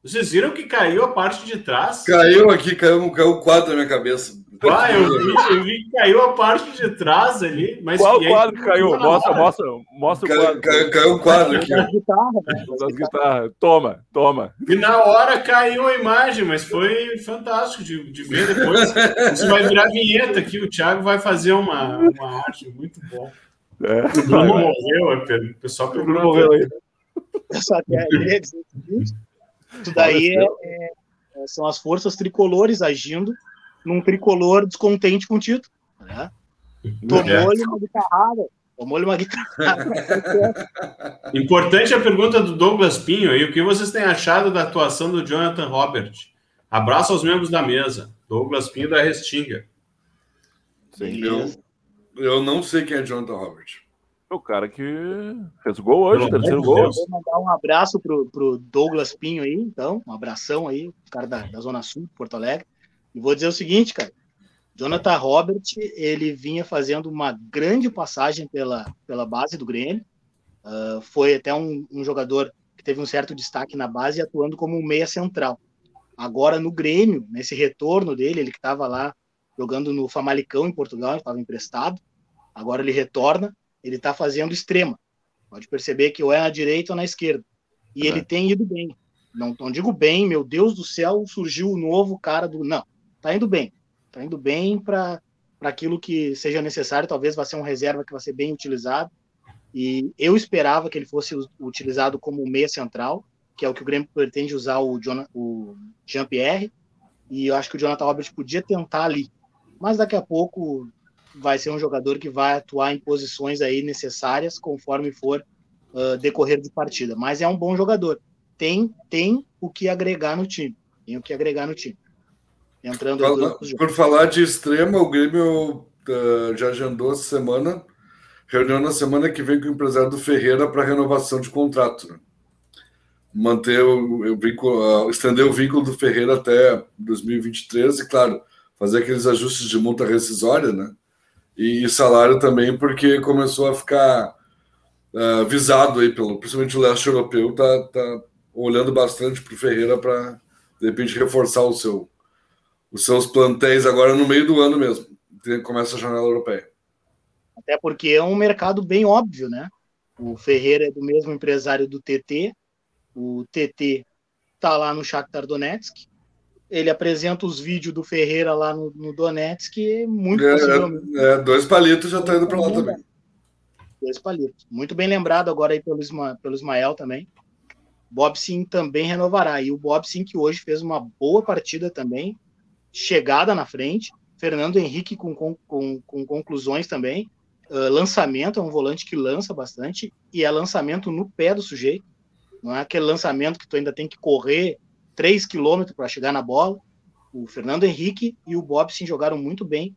Vocês viram que caiu a parte de trás? Caiu aqui, caiu, caiu o quadro na minha cabeça. Ah, eu vi, eu vi que caiu a parte de trás ali. Mas Qual aí, quadro que caiu? Mostra, mostra, mostra o Caiu, quadro. caiu, caiu o quadro aqui. Das guitarras, né? Das. Toma, toma. E na hora caiu a imagem, mas foi fantástico de, de ver depois. Isso vai virar vinheta aqui. O Thiago vai fazer uma, uma arte muito bom. É. O Bruno morreu, é, Pedro. o pessoal O. Bruno morreu aí. Só dizer o seguinte: isso daí é- é- é- são as forças tricolores agindo num tricolor descontente com o título. Né? Tomou-lhe uma guitarrada. Tomou-lhe uma guitarrada. Importante a pergunta do Douglas Pinho aí. O que vocês têm achado da atuação do Jonathan Robert? Abraço aos membros da mesa. Douglas Pinho da Restinga. Beleza. Eu não sei quem é Jonathan Robert. O cara que fez o gol hoje, terceiro gol. Vou mandar um abraço pro, pro Douglas Pinho aí, então. Um abração aí, o cara da, da Zona Sul, Porto Alegre. E vou dizer o seguinte, cara. Jonathan Robert, ele vinha fazendo uma grande passagem pela, pela base do Grêmio. Ah, foi até um, um jogador que teve um certo destaque na base, atuando como um meia central. Agora, no Grêmio, nesse retorno dele, ele que estava lá jogando no Famalicão, em Portugal, estava emprestado. Agora ele retorna, ele está fazendo extrema. Pode perceber que ou é na direita ou na esquerda. E É. ele tem ido bem. Não, não digo bem, meu Deus do céu, surgiu o novo cara do. Não, tá indo bem. Tá indo bem para aquilo que seja necessário. Talvez vai ser um reserva que vai ser bem utilizado. E eu esperava que ele fosse utilizado como meia central, que é o que o Grêmio pretende usar o, o Jean-Pierre. E eu acho que o Jonathan Robert podia tentar ali. Mas daqui a pouco vai ser um jogador que vai atuar em posições aí necessárias conforme for ah, decorrer de partida. Mas é um bom jogador. Tem, tem o que agregar no time. Tem o que agregar no time. Entrando Fala-. Por falar de extrema, o Grêmio uh, já agendou essa semana, reunião na semana que vem com o empresário do Ferreira para renovação de contrato. né? Manter o, o vínculo, uh, estender o vínculo do Ferreira até 2023 e, claro, fazer aqueles ajustes de multa rescisória, né? E, e salário também, porque começou a ficar uh, visado aí, pelo, principalmente o leste europeu, tá, tá olhando bastante para o Ferreira para, de repente, reforçar o seu os seus plantéis agora no meio do ano mesmo. Começa a janela europeia. Até porque é um mercado bem óbvio, né? O Ferreira é do mesmo empresário do TT. O TT tá lá no Shakhtar Donetsk. Ele apresenta os vídeos do Ferreira lá no, no Donetsk e muito possivelmente É, é, dois palitos já estão indo para lá também. dois palitos. Muito bem lembrado agora aí pelo, Isma, pelo Ismael também. Bob Sim também renovará. E o Bob Sim que hoje fez uma boa partida também, chegada na frente. Fernando Henrique com, com, com, com conclusões também. Ah, lançamento, é um volante que lança bastante. E é lançamento no pé do sujeito. Não é aquele lançamento que tu ainda tem que correr 3 quilômetros para chegar na bola. O Fernando Henrique e o Bob Sim jogaram muito bem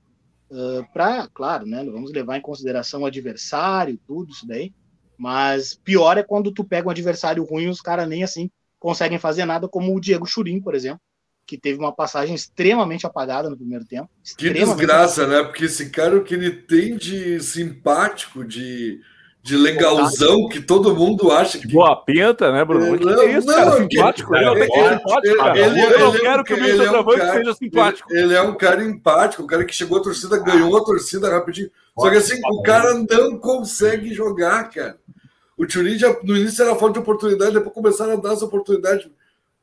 para, claro, né, vamos levar em consideração o adversário, tudo isso daí, mas pior é quando tu pega um adversário ruim e os caras nem assim conseguem fazer nada, como o Diego Churin, por exemplo, que teve uma passagem extremamente apagada no primeiro tempo. Que desgraça, né? Porque esse cara, o que ele tem de simpático, de, de legalzão, que todo mundo acha que. Boa pinta, né, Bruno? Que Não, é isso, não, cara? Simpático. Ele ser ele- simpático, cara. ele- Eu não ele é quero um- que o meu ele é um seja simpático. Ele, ele é um cara empático, um cara que chegou à torcida, ganhou a torcida rapidinho. Só que assim, o cara não consegue jogar, cara. O Turin já no início era falta de oportunidade, depois começaram a dar essa oportunidade.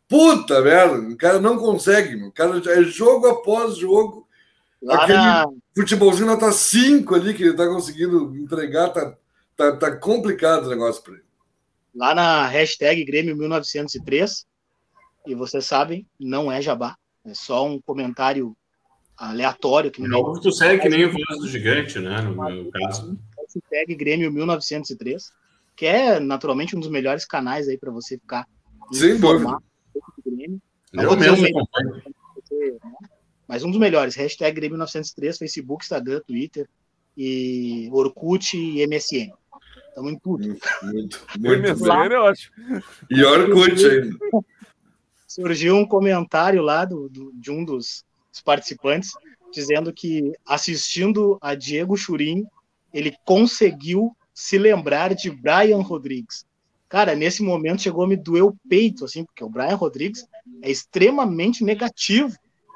Puta merda, o cara não consegue, meu. O cara já é jogo após jogo. Lá aquele- na, Futebolzinho nota 5 ali que ele tá conseguindo entregar, tá, tá, tá complicado o negócio pra ele. lá na hashtag Grêmio 1903, e vocês sabem, não é jabá, é só um comentário aleatório que ninguém Não, tu segue que nem o voz do gigante, né? No meu caso. hashtag Grêmio 1903, que é naturalmente um dos melhores canais aí para você ficar Sem. Não Eu mesmo acompanho. né? mas um dos melhores, hashtag Grêmio 1903, Facebook, Instagram, Twitter, e Orkut e MSN. Estamos em tudo. Muito, muito. MSN é ótimo. E Orkut ainda. Surgiu um comentário lá do, do- de um dos, dos participantes dizendo que assistindo a Diego Churin, ele conseguiu se lembrar de Brian Rodrigues. Cara, nesse momento chegou a me doer o peito, assim, porque o Brian Rodrigues é extremamente negativo.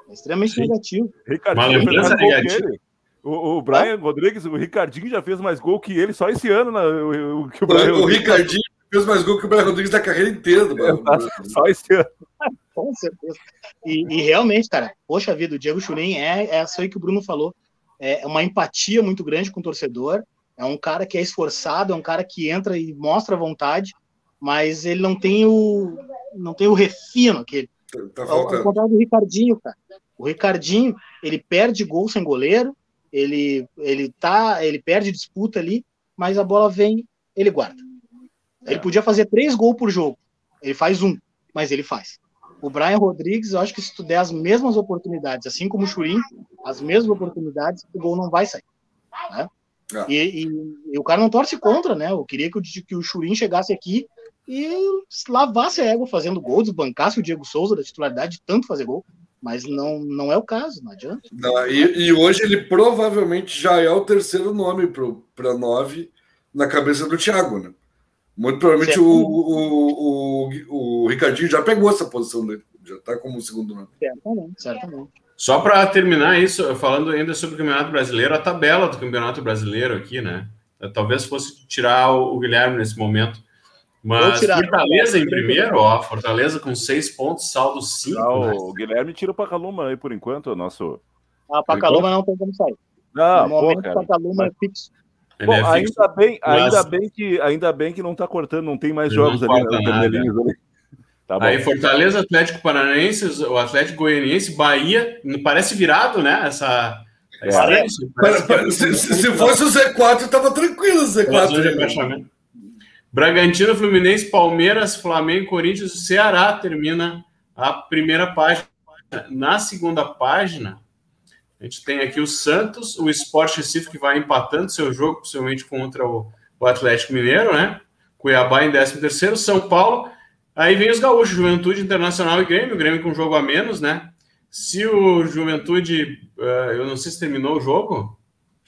É extremamente Sim. negativo. Ele. O, o Brian ah? Rodrigues, o Ricardinho já fez mais gol que ele só esse ano. Né? O, o, o, o Ricardinho fez mais gol que o Brian Rodrigues da carreira inteira do é, Só esse ano. Com certeza. E, e, realmente, cara, poxa vida, o Diego Churin é, é isso aí que o Bruno falou. É uma empatia muito grande com o torcedor. É um cara que é esforçado, é um cara que entra e mostra vontade mas ele não tem o não tem o refino aquele. Tá ao, ao contrário do Ricardinho, cara. O Ricardinho, ele perde gol sem goleiro, ele ele tá, ele perde disputa ali, mas a bola vem, ele guarda. Ele podia fazer três gols por jogo. Ele faz um, mas ele faz. O Brian Rodrigues, eu acho que se tu der as mesmas oportunidades, assim como o Churin, as mesmas oportunidades, o gol não vai sair. Né? Ah. E, e, e, o cara não torce contra, né? Eu queria que o, que o Churin chegasse aqui e lavasse a égua fazendo gol, desbancasse o Diego Souza da titularidade de tanto fazer gol. Mas não, não é o caso, não adianta. Não, e, e, hoje ele provavelmente já é o terceiro nome para nove na cabeça do Thiago, né? Muito provavelmente o, o, o, o, Ricardinho já pegou essa posição dele, já está como segundo nome. Certamente, certamente. Só para terminar isso, falando ainda sobre o Campeonato Brasileiro, a tabela do Campeonato Brasileiro aqui, né? Talvez fosse tirar o Guilherme nesse momento. Mas Fortaleza em primeiro, ó, Fortaleza com seis pontos, saldo cinco. Ah, né? O Guilherme tira o Pacaluma aí por enquanto, o nosso. Ah, Pacaluma não tem como sair. Não, no momento, pô, Pacaluma é fixo. Bom, é ainda, bem, ainda, bem que, ainda bem que não tá cortando, não tem mais jogos ali, né, ali. Tá Aí Fortaleza, Atlético Paranaense, o Atlético Goianiense, Bahia, parece virado, né? Essa. É. Parece, parece, se, se, fosse o Z4, tava tranquilo o Z4. Bragantino, Fluminense, Palmeiras, Flamengo, Corinthians e Ceará termina a primeira página. Na segunda página, a gente tem aqui o Santos, o Sport Recife que vai empatando seu jogo, possivelmente contra o, o Atlético Mineiro, né? Cuiabá em 13 terceiro, São Paulo. Aí vem os gaúchos, Juventude Internacional e Grêmio, o Grêmio com jogo a menos, né? Se o Juventude, uh, eu não sei se terminou o jogo.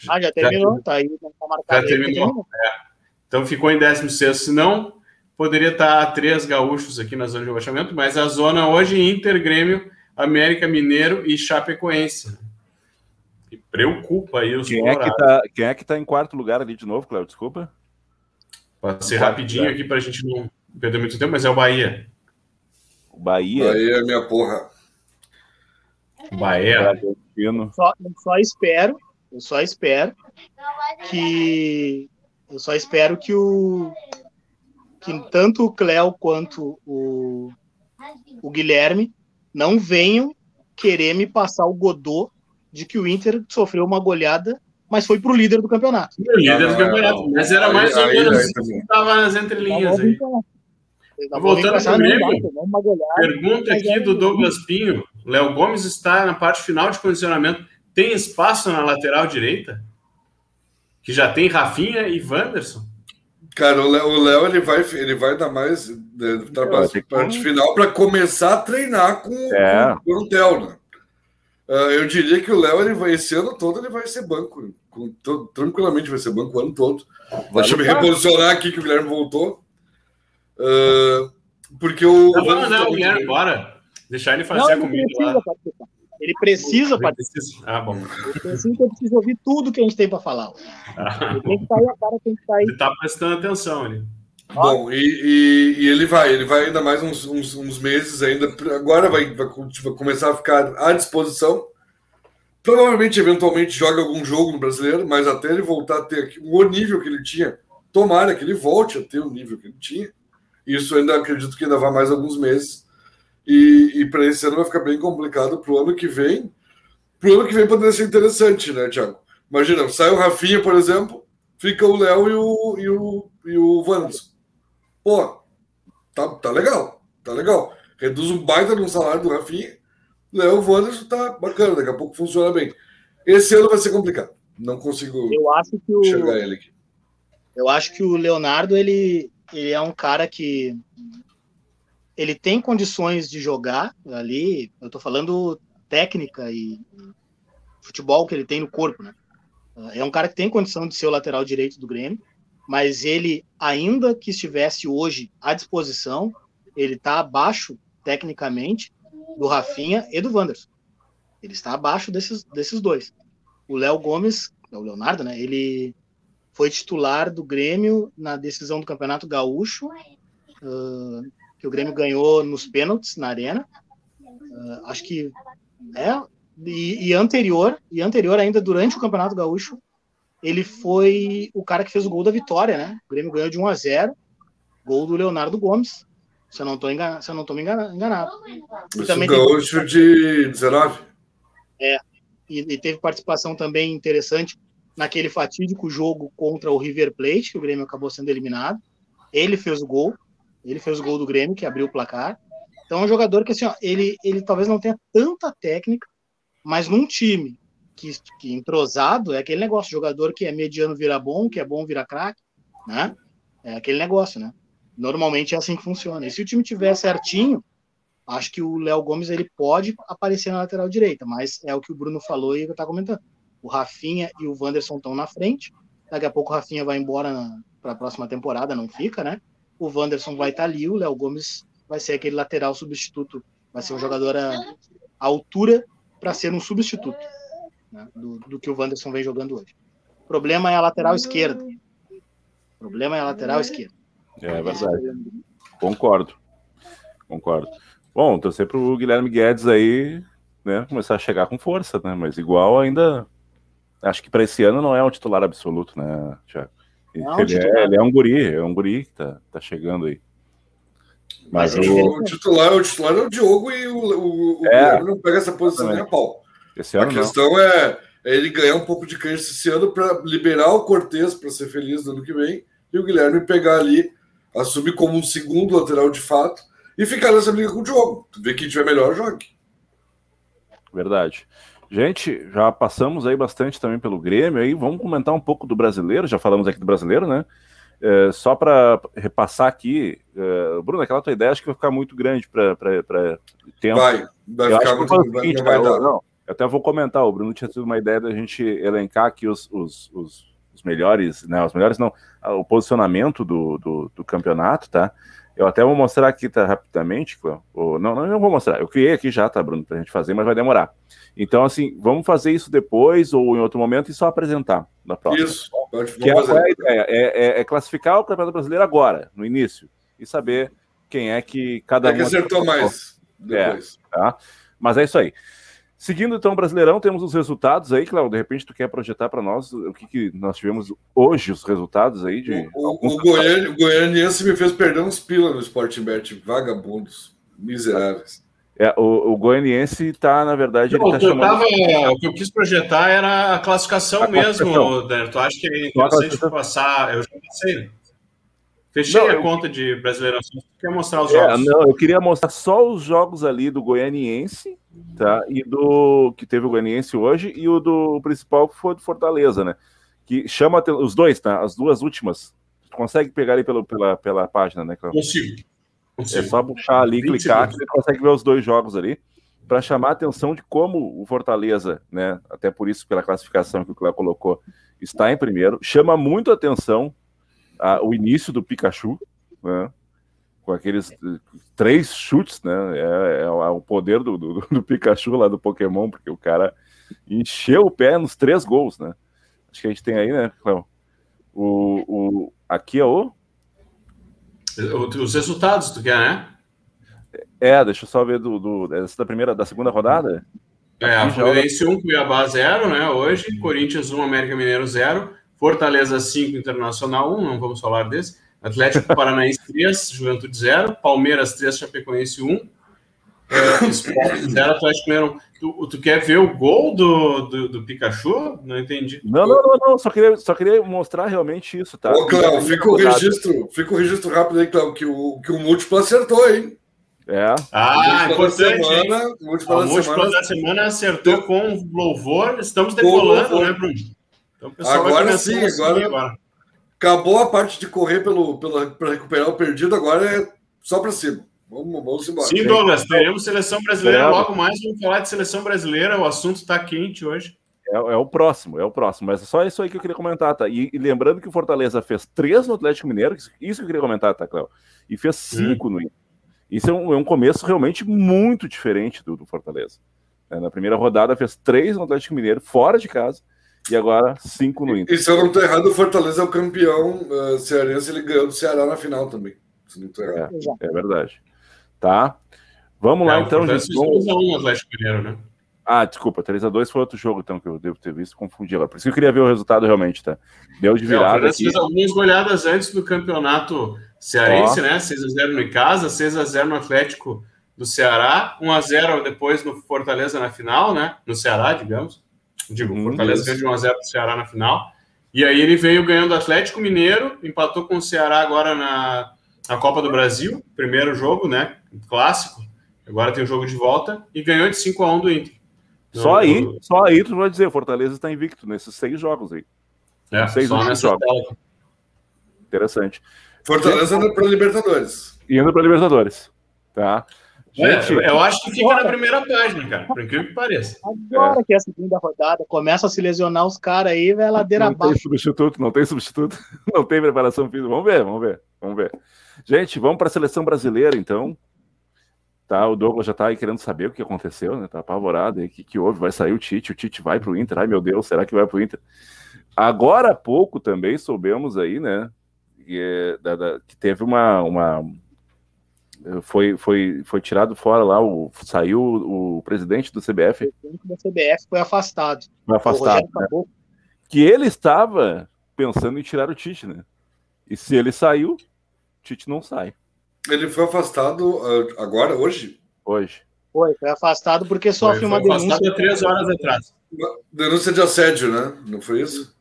Ah, já terminou, já, tá aí, tá marcado. Já terminou, é. Então ficou em 16, se não, poderia estar três gaúchos aqui na zona de rebaixamento, mas a zona hoje Inter, Grêmio, América Mineiro e Chapecoense. E preocupa aí os quem é, que tá, quem é que tá em quarto lugar ali de novo, Cléo? Desculpa. Pode ser rapidinho lugar. aqui para a gente não perder muito tempo, mas é o Bahia. O Bahia. Bahia é minha porra. Bahia. Só, eu só espero, eu só espero que eu só espero que o que tanto o Cléo quanto o, o Guilherme não venham querer me passar o godô de que o Inter sofreu uma goleada, mas foi para o líder do campeonato. O líder do campeonato, mas era mais ou menos estava nas entrelinhas aí. Voltando para o pergunta aqui do Douglas Pinho. Léo Gomes está na parte final de condicionamento. Tem espaço na lateral direita? Que já tem Rafinha e Wanderson? Cara, o Léo ele vai, ele vai dar mais né, parte, parte final para começar a treinar com, é. com o Plantel, né? Uh, eu diria que o Léo ele vai esse ano todo ele vai ser banco, com, to, tranquilamente vai ser banco o ano todo. Vai Deixa eu me reposicionar aqui que o Guilherme voltou. Uh, porque o. Não, não, não, o Guilherme, bora. Deixar ele fazer não, a comida lá. Participar. Ele precisa participar. Ah, bom. Ele precisa, eu preciso ouvir tudo que a gente tem para falar. Ah, ele tem que sair, a cara tem que sair. Ele está prestando atenção ali. Bom, e, e, e, ele vai, ele vai ainda mais uns, uns, uns meses ainda. Agora vai, vai, vai, começar a ficar à disposição. Provavelmente, eventualmente, joga algum jogo no brasileiro, mas até ele voltar a ter o nível que ele tinha, tomara que ele volte a ter o nível que ele tinha. Isso ainda acredito que ainda vai mais alguns meses. E, e para esse ano vai ficar bem complicado para o ano que vem. Para o ano que vem poderia ser interessante, né, Thiago? Imagina, sai o Rafinha, por exemplo, fica o Léo e o, e o, e o Wanderson. Pô, tá, tá legal, tá legal. Reduz um baita no salário do Rafinha. Léo Wanderson tá bacana, daqui a pouco funciona bem. Esse ano vai ser complicado. Não consigo eu acho que o, enxergar ele aqui. Eu acho que o Leonardo, ele, ele é um cara que ele tem condições de jogar ali, eu estou falando técnica e futebol que ele tem no corpo, né? É um cara que tem condição de ser o lateral direito do Grêmio. mas ele, ainda que estivesse hoje à disposição, ele está abaixo, tecnicamente, do Rafinha e do Wanderson. Ele está abaixo desses, desses dois. O Léo Gomes, o Leonardo, né? Ele foi titular do Grêmio na decisão do Campeonato Gaúcho, uh, que o Grêmio ganhou nos pênaltis na arena. Uh, acho que é e, e, anterior e anterior ainda durante o Campeonato Gaúcho, ele foi o cara que fez o gol da vitória, né? O Grêmio ganhou de 1 a 0, gol do Leonardo Gomes. Se eu não estou enganado, se eu não tô me enganado. E também gaúcho de 19. É. E, e teve participação também interessante naquele fatídico jogo contra o River Plate, que o Grêmio acabou sendo eliminado. Ele fez o gol, ele fez o gol do Grêmio, que abriu o placar. Então é um jogador que assim, ó, ele, ele talvez não tenha tanta técnica, mas num time que, que entrosado é aquele negócio, jogador que é mediano vira bom, que é bom vira craque, né? É aquele negócio, né? Normalmente é assim que funciona. E se o time tiver certinho, acho que o Léo Gomes ele pode aparecer na lateral direita, mas é o que o Bruno falou e eu tá comentando. O Rafinha e o Wanderson estão na frente. Daqui a pouco o Rafinha vai embora para a próxima temporada, não fica, né? O Wanderson vai estar tá ali, o Léo Gomes vai ser aquele lateral substituto, vai ser um jogador à altura para ser um substituto né, do, do, que o Wanderson vem jogando hoje. O problema é a lateral esquerda. O problema é a lateral esquerda. É verdade. Concordo. Concordo. Bom, torcer para o Guilherme Guedes aí né, começar a chegar com força, né? Mas igual ainda. Acho que para esse ano não é um titular absoluto, né, Thiago? Não, ele, é, ele, é, um guri, é um guri que tá, tá chegando aí. Mas, Mas o... o... titular, o titular é o Diogo e o, o, o é, não pega essa posição nem a pau. A questão é, é, ele ganhar um pouco de câncer esse ano para liberar o Cortez para ser feliz no ano que vem e o Guilherme pegar ali, assumir como um segundo lateral de fato e ficar nessa briga com o Diogo. Ver quem tiver melhor, jogue. Verdade. Gente, já passamos aí bastante também pelo Grêmio, aí vamos comentar um pouco do brasileiro, já falamos aqui do brasileiro, né? É, só para repassar aqui, é, Bruno, aquela tua ideia acho que vai ficar muito grande para tempo. Vai, vai eu ficar muito grande. Vai eu, não, eu até vou comentar, o Bruno tinha tido uma ideia da gente elencar aqui os, os, os, os melhores, né? Os melhores não, o posicionamento do, do, do campeonato, tá? Eu até vou mostrar aqui tá, rapidamente. Ou, não, não, não vou mostrar. Eu criei aqui já, tá, Bruno, para a gente fazer, mas vai demorar. Então, assim, vamos fazer isso depois ou em outro momento e só apresentar na próxima. Isso, pode que é, é, a ideia? É, é, é, classificar o Campeonato Brasileiro agora, no início, e saber quem é que cada é que acertou mais depois. É, tá? Mas é isso aí. Seguindo então o Brasileirão, temos os resultados aí, Cláudio. De repente, tu quer projetar para nós o que, que, nós tivemos hoje, os resultados aí de. O, o, o, Goiânia, o Goianiense me fez perder uns pila no Sportbet, vagabundos, miseráveis. É, o, o Goianiense está, na verdade. Não, ele tá chamando... tava, o que eu quis projetar era a classificação, a classificação. mesmo, Daniel. Tu acha que é interessante passar. Eu já passei, né? Fechei não, a eu... conta de Brasileirão. Quer mostrar os é, jogos? Não, eu queria mostrar só os jogos ali do Goianiense, tá? E do que teve o Goianiense hoje e o do principal que foi do Fortaleza, né? Que chama os dois, tá? As duas últimas. Tu consegue pegar ali pelo, pela, pela página, né? Consigo. Consigo. É só puxar ali, clicar, que você consegue ver os dois jogos ali para chamar a atenção de como o Fortaleza, né, até por isso pela classificação que o Cléo colocou, está em primeiro, chama muito a atenção a, o início do Pikachu, né? com aqueles três chutes, né? É, é, é o poder do, do, do, Pikachu lá do Pokémon, porque o cara encheu o pé nos três gols, né? Acho que a gente tem aí, né, Cléo? O, o, aqui é o. Os resultados, tu quer, né? É, deixa eu só ver do, do da primeira, da segunda rodada. É, Fluminense 1, Cuiabá 0, né? Hoje, Corinthians 1, América Mineiro 0. Fortaleza 5, Internacional 1, não vamos falar desse. Atlético Paranaense 3, Juventude 0. Palmeiras 3, Chapecoense 1. É, Esporte 0, Atlético Mineiro 1. Tu, tu, quer ver o gol do, do, do, Pikachu? Não entendi. Não, não, não, não. Só, queria, só queria mostrar realmente isso, tá? Ô, Cléo, fica o registro, fica o registro rápido aí, Cléo, que o, que o múltiplo acertou, hein? É. Ah, importante. Semana, o múltiplo, da, semana, da semana acertou com louvor. Estamos decolando, né, Bruno? Então, agora sim, agora, agora, acabou a parte de correr pelo, para recuperar o perdido, agora é só para cima. Vamos, vamos embora. Sim, Douglas, teremos seleção brasileira logo mais. Vamos falar de seleção brasileira. O assunto está quente hoje. É, é, o próximo, é o próximo. Mas é só isso aí que eu queria comentar, tá? E, e, lembrando que o Fortaleza fez três no Atlético Mineiro, isso que eu queria comentar, tá, Cléo? E fez cinco hum. no Inter. Isso é um, é um, começo realmente muito diferente do, do Fortaleza. É, na primeira rodada fez três no Atlético Mineiro, fora de casa, e agora cinco no Inter. E se eu não estou errado, o Fortaleza é o campeão uh, cearense, ele ganhou do Ceará na final também. Se não errado. É, é verdade. Tá? Vamos é, lá então, gente. Vamos... 1 Atlético Mineiro, né? Ah, desculpa, 3x2 foi outro jogo, então, que eu devo ter visto, confundi agora. Por isso que eu queria ver o resultado realmente, tá? Deu de virada. É, aqui. fez algumas goleadas antes do campeonato cearense, Ó. né? 6x0 no casa, 6x0 no Atlético do Ceará, 1x0 depois no Fortaleza na final, né? No Ceará, digamos. Digo, hum, Fortaleza ganhou de 1x0 pro Ceará na final. E aí ele veio ganhando o Atlético Mineiro, empatou com o Ceará agora na, na Copa do Brasil, primeiro jogo, né? Clássico. Agora tem o jogo de volta e ganhou de 5 a 1 do Inter. Só aí, só aí tu vai dizer, Fortaleza está invicto nesses seis jogos aí. É, seis só nessa jogos. Tela. Interessante. Fortaleza indo para Libertadores. Indo para Libertadores. Tá. É, Gente, é, eu acho que fica na primeira página, cara, por incrível que pareça. Agora é. que é a segunda rodada começa a se lesionar os caras aí, vai ladeira não abaixo. Não tem substituto, não tem substituto, não tem preparação física. Vamos ver, vamos ver, vamos ver. Gente, vamos para a seleção brasileira, então. Tá, o Douglas já tá aí querendo saber o que aconteceu, né? Tá apavorado aí, o que, que houve? Vai sair o Tite, o Tite vai pro Inter. Ai, meu Deus, será que vai pro Inter? Agora há pouco também soubemos aí, né? Que, é, da, da, que teve uma, uma. Foi, foi, foi tirado fora lá, o, saiu o presidente do CBF. O presidente da CBF foi afastado. Foi afastado. Né? Que ele estava pensando em tirar o Tite, né? E se ele saiu, o Tite não sai. Ele foi afastado uh, agora, hoje? Hoje. Foi, foi afastado porque sofre foi, foi uma denúncia. Afastado há três horas atrás. Denúncia de assédio, né? Não foi isso?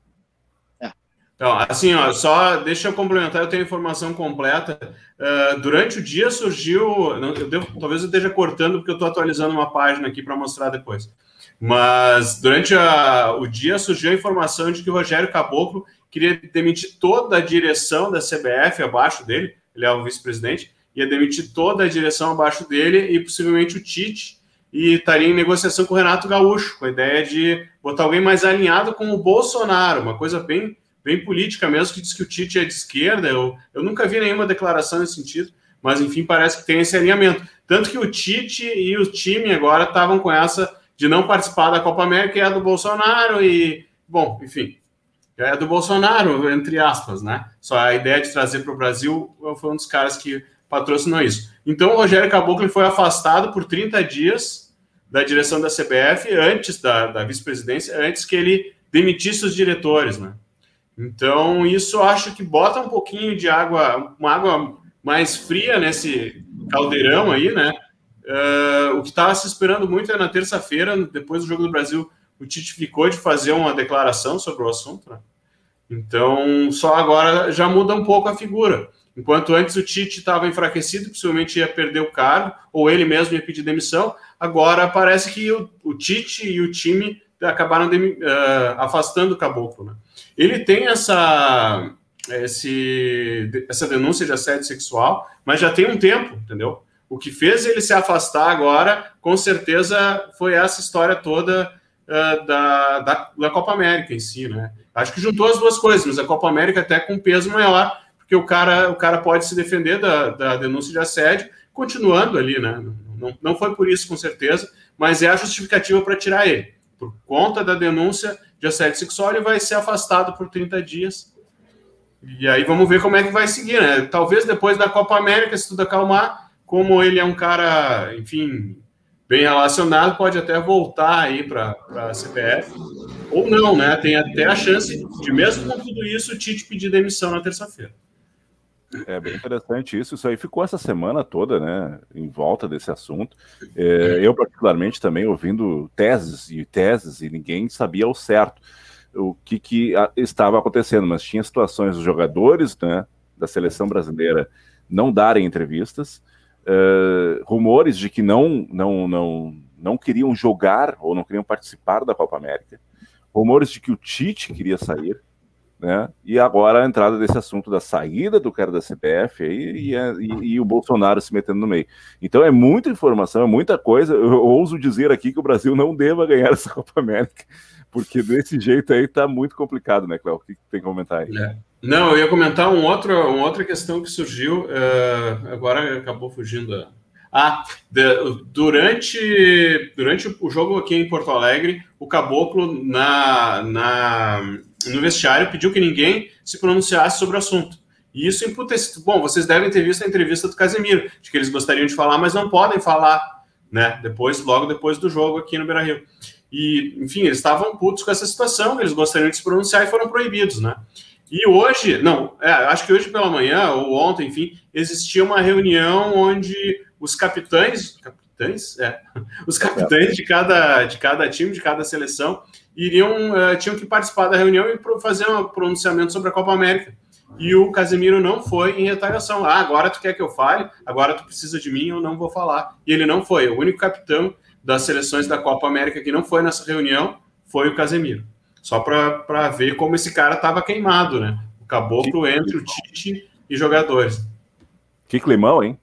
Então, assim, ó, só deixa eu complementar, eu tenho informação completa. Uh, durante o dia surgiu. Eu devo, talvez eu esteja cortando, porque eu estou atualizando uma página aqui para mostrar depois. Mas durante a, o dia surgiu a informação de que o Rogério Caboclo queria demitir toda a direção da CBF abaixo dele, ele é o vice-presidente, ia demitir toda a direção abaixo dele e possivelmente o Tite, e estaria em negociação com o Renato Gaúcho, com a ideia de botar alguém mais alinhado com o Bolsonaro, uma coisa bem, bem política mesmo, que diz que o Tite é de esquerda. Eu, eu nunca vi nenhuma declaração nesse sentido, mas enfim, parece que tem esse alinhamento. Tanto que o Tite e o time agora estavam com essa de não participar da Copa América, que é do Bolsonaro, e, bom, enfim, é do Bolsonaro, entre aspas, né? Só a ideia de trazer para o Brasil foi um dos caras que patrocinou isso. Então o Rogério Caboclo foi afastado por 30 dias da direção da CBF, antes da, da vice-presidência, antes que ele demitisse os diretores, né? Então isso acho que bota um pouquinho de água, uma água mais fria nesse caldeirão aí, né? Uh, o que estava se esperando muito é na terça-feira, depois do Jogo do Brasil, o Tite ficou de fazer uma declaração sobre o assunto, né? Então, só agora já muda um pouco a figura. Enquanto antes o Tite estava enfraquecido, possivelmente ia perder o cargo, ou ele mesmo ia pedir demissão, agora parece que o, o Tite e o time acabaram de, uh, afastando o Caboclo. Né? Ele tem essa, esse, essa denúncia de assédio sexual, mas já tem um tempo, entendeu? O que fez ele se afastar agora, com certeza, foi essa história toda uh, da, da, da, Copa América em si, né? Acho que juntou as duas coisas, mas a Copa América até com peso maior, porque o cara, o cara pode se defender da, da denúncia de assédio, continuando ali, né? Não, não foi por isso, com certeza, mas é a justificativa para tirar ele. Por conta da denúncia de assédio sexual, ele vai ser afastado por 30 dias. E aí vamos ver como é que vai seguir, né? Talvez depois da Copa América, se tudo acalmar, como ele é um cara, enfim, bem relacionado, pode até voltar aí para a CBF. Ou não, né? Tem até a chance de, mesmo com tudo isso, o Tite pedir demissão na terça-feira. É bem interessante isso. Isso aí ficou essa semana toda, né, em volta desse assunto. É, eu, particularmente, também ouvindo teses e teses, e ninguém sabia ao certo o que, que estava acontecendo, mas tinha situações dos jogadores né, da seleção brasileira não darem entrevistas, uh, rumores de que não, não, não, não queriam jogar ou não queriam participar da Copa América, rumores de que o Tite queria sair, né? E agora a entrada desse assunto da saída do cara da CBF aí, e, e, e, o Bolsonaro se metendo no meio. Então é muita informação, é muita coisa. Eu ouso dizer aqui que o Brasil não deva ganhar essa Copa América, Porque desse jeito aí tá muito complicado, né, Cléo? O que tem que comentar aí? É. Não, eu ia comentar um outro, uma outra questão que surgiu, uh, agora acabou fugindo. Ah, de, durante, durante o jogo aqui em Porto Alegre, o Caboclo na, na, no vestiário pediu que ninguém se pronunciasse sobre o assunto. E isso imputece. Bom, vocês devem ter visto a entrevista do Casemiro, de que eles gostariam de falar, mas não podem falar, né? Depois, logo depois do jogo aqui no Beira Rio. E, enfim, eles estavam putos com essa situação, eles gostariam de se pronunciar e foram proibidos, né? E hoje, não, é, acho que hoje pela manhã, ou ontem, enfim, existia uma reunião onde os capitães, capitães, é, os capitães de cada, de cada time, de cada seleção, iriam, uh, tinham que participar da reunião e fazer um pronunciamento sobre a Copa América. E o Casemiro não foi em retaliação. Ah, agora tu quer que eu fale? Agora tu precisa de mim, eu não vou falar. E ele não foi. O único capitão das seleções da Copa América que não foi nessa reunião foi o Casemiro. Só para ver como esse cara estava queimado, né? O caboclo entre o Tite e jogadores. Que climão, hein?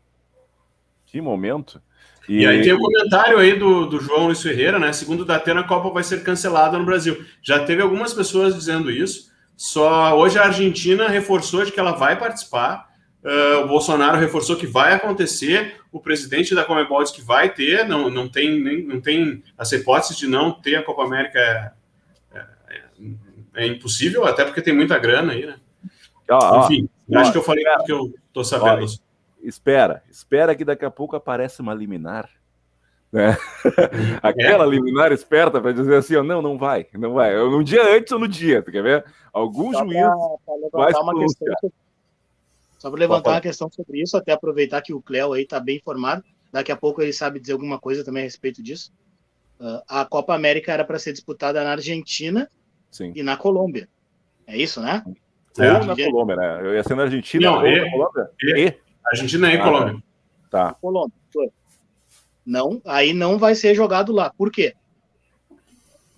Que momento. E, e aí tem o um comentário aí do, do João Luiz Ferreira, né? Segundo o Datena, a Copa vai ser cancelada no Brasil. Já teve algumas pessoas dizendo isso. Só hoje a Argentina reforçou de que ela vai participar. Uh, o Bolsonaro reforçou que vai acontecer. O presidente da Comebol disse que vai ter. Não, não tem nem, não tem essa hipótese de não ter a Copa América é, é, é impossível, até porque tem muita grana aí, né? Enfim, ó, acho que eu falei que eu tô sabendo. Espera, espera que daqui a pouco aparece uma liminar. Né? Aquela é. liminar esperta para dizer assim, ó, não, não vai, não vai. No dia antes ou no dia, tu quer ver? Algum Só juiz vai uma questão, Só para levantar uma questão sobre isso, até aproveitar que o Cléo aí está bem informado. Daqui a pouco ele sabe dizer alguma coisa também a respeito disso. Uh, a Copa América era para ser disputada na Argentina Sim. e na Colômbia. É isso, né? É, ou na Colômbia, né? Eu ia ser na Argentina não, ou e, na Colômbia? E, e. Argentina e ah, Colômbia. Tá. Colômbia. Não, aí não vai ser jogado lá. Por quê?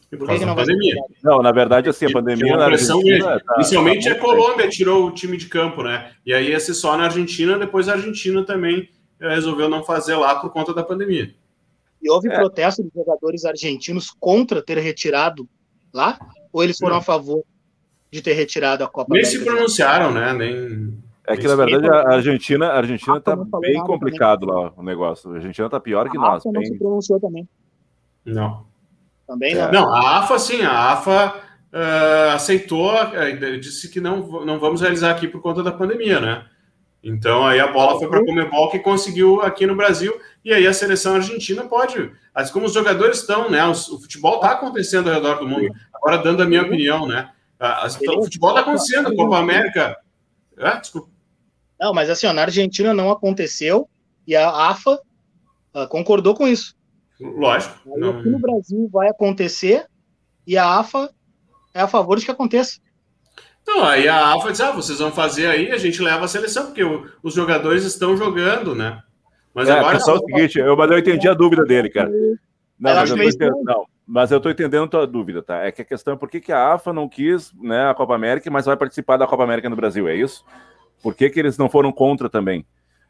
Por que, que não vai pandemia. ser jogado? Não, na verdade, assim, a pandemia. Na Argentina, tá, inicialmente tá a Colômbia tirou o time de campo, né? E aí ia ser só na Argentina, depois a Argentina também eh, resolveu não fazer lá por conta da pandemia. E houve é. protesto de jogadores argentinos contra ter retirado lá? Ou eles foram não. a favor de ter retirado a Copa Nem América? se pronunciaram, né? Nem. É que, na verdade, a Argentina, a Argentina tá bem complicado também. lá o negócio. A Argentina tá pior que a nós. AFA bem... não se pronunciou também. Não. Também é. não. Não, a AFA, sim, a AFA uh, aceitou, uh, disse que não, não vamos realizar aqui por conta da pandemia, né? Então aí a bola foi para a Comebol que conseguiu aqui no Brasil e aí a seleção argentina pode, assim como os jogadores estão, né? O, o futebol está acontecendo ao redor do mundo. Agora dando a minha opinião, né? o futebol está acontecendo, a Copa América. É, desculpa. Não, mas assim, ó, na Argentina não aconteceu e a AFA uh, concordou com isso. Lógico. Não... Aqui no Brasil vai acontecer e a AFA é a favor de que aconteça. Então, aí a AFA diz: ah, vocês vão fazer aí, a gente leva a seleção, porque o, os jogadores estão jogando, né? Mas é, agora. Só o seguinte, eu, mas eu entendi a dúvida dele, cara. Não, mas eu, entendendo, não, mas eu tô entendendo a tua dúvida, tá? É que a questão é por que, que a AFA não quis né, a Copa América, mas vai participar da Copa América no Brasil, é isso? Por que, que eles não foram contra também?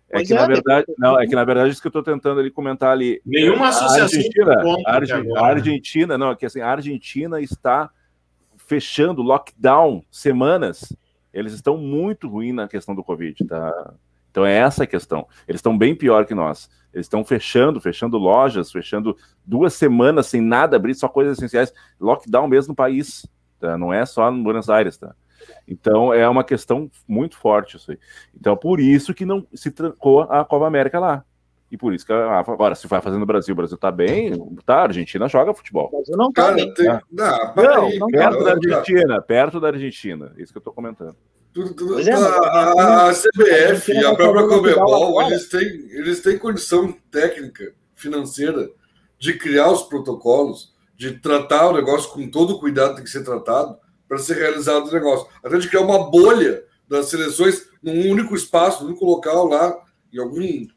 É que, é, na verdade, não, é que na verdade isso que eu estou tentando ali comentar ali. Nenhuma associação. A Argentina, a, Argentina, a Argentina, não, é que assim, a Argentina está fechando lockdown semanas. Eles estão muito ruins na questão do Covid, tá? Então é essa a questão. Eles estão bem pior que nós. Eles estão fechando, fechando lojas, fechando duas semanas sem nada abrir, só coisas essenciais. Lockdown mesmo no país, tá? Não é só no Buenos Aires, tá? Então é uma questão muito forte isso aí. Então por isso que não se trancou a Copa América lá. E por isso que agora, se vai fazendo o Brasil, o Brasil tá bem, tá, a Argentina joga futebol. Mas não tá cara, bem. Tem... Não, não, aí, não perto cara, da Argentina, perto da Argentina, isso que eu tô comentando. Tudo, tudo, é, a, a, CBF e a, a própria Comebol, eles têm, eles têm condição técnica, financeira, de criar os protocolos, de tratar o negócio com todo o cuidado que tem que ser tratado para ser realizado o negócio. Até de criar uma bolha das seleções num único espaço, num único local lá, em algum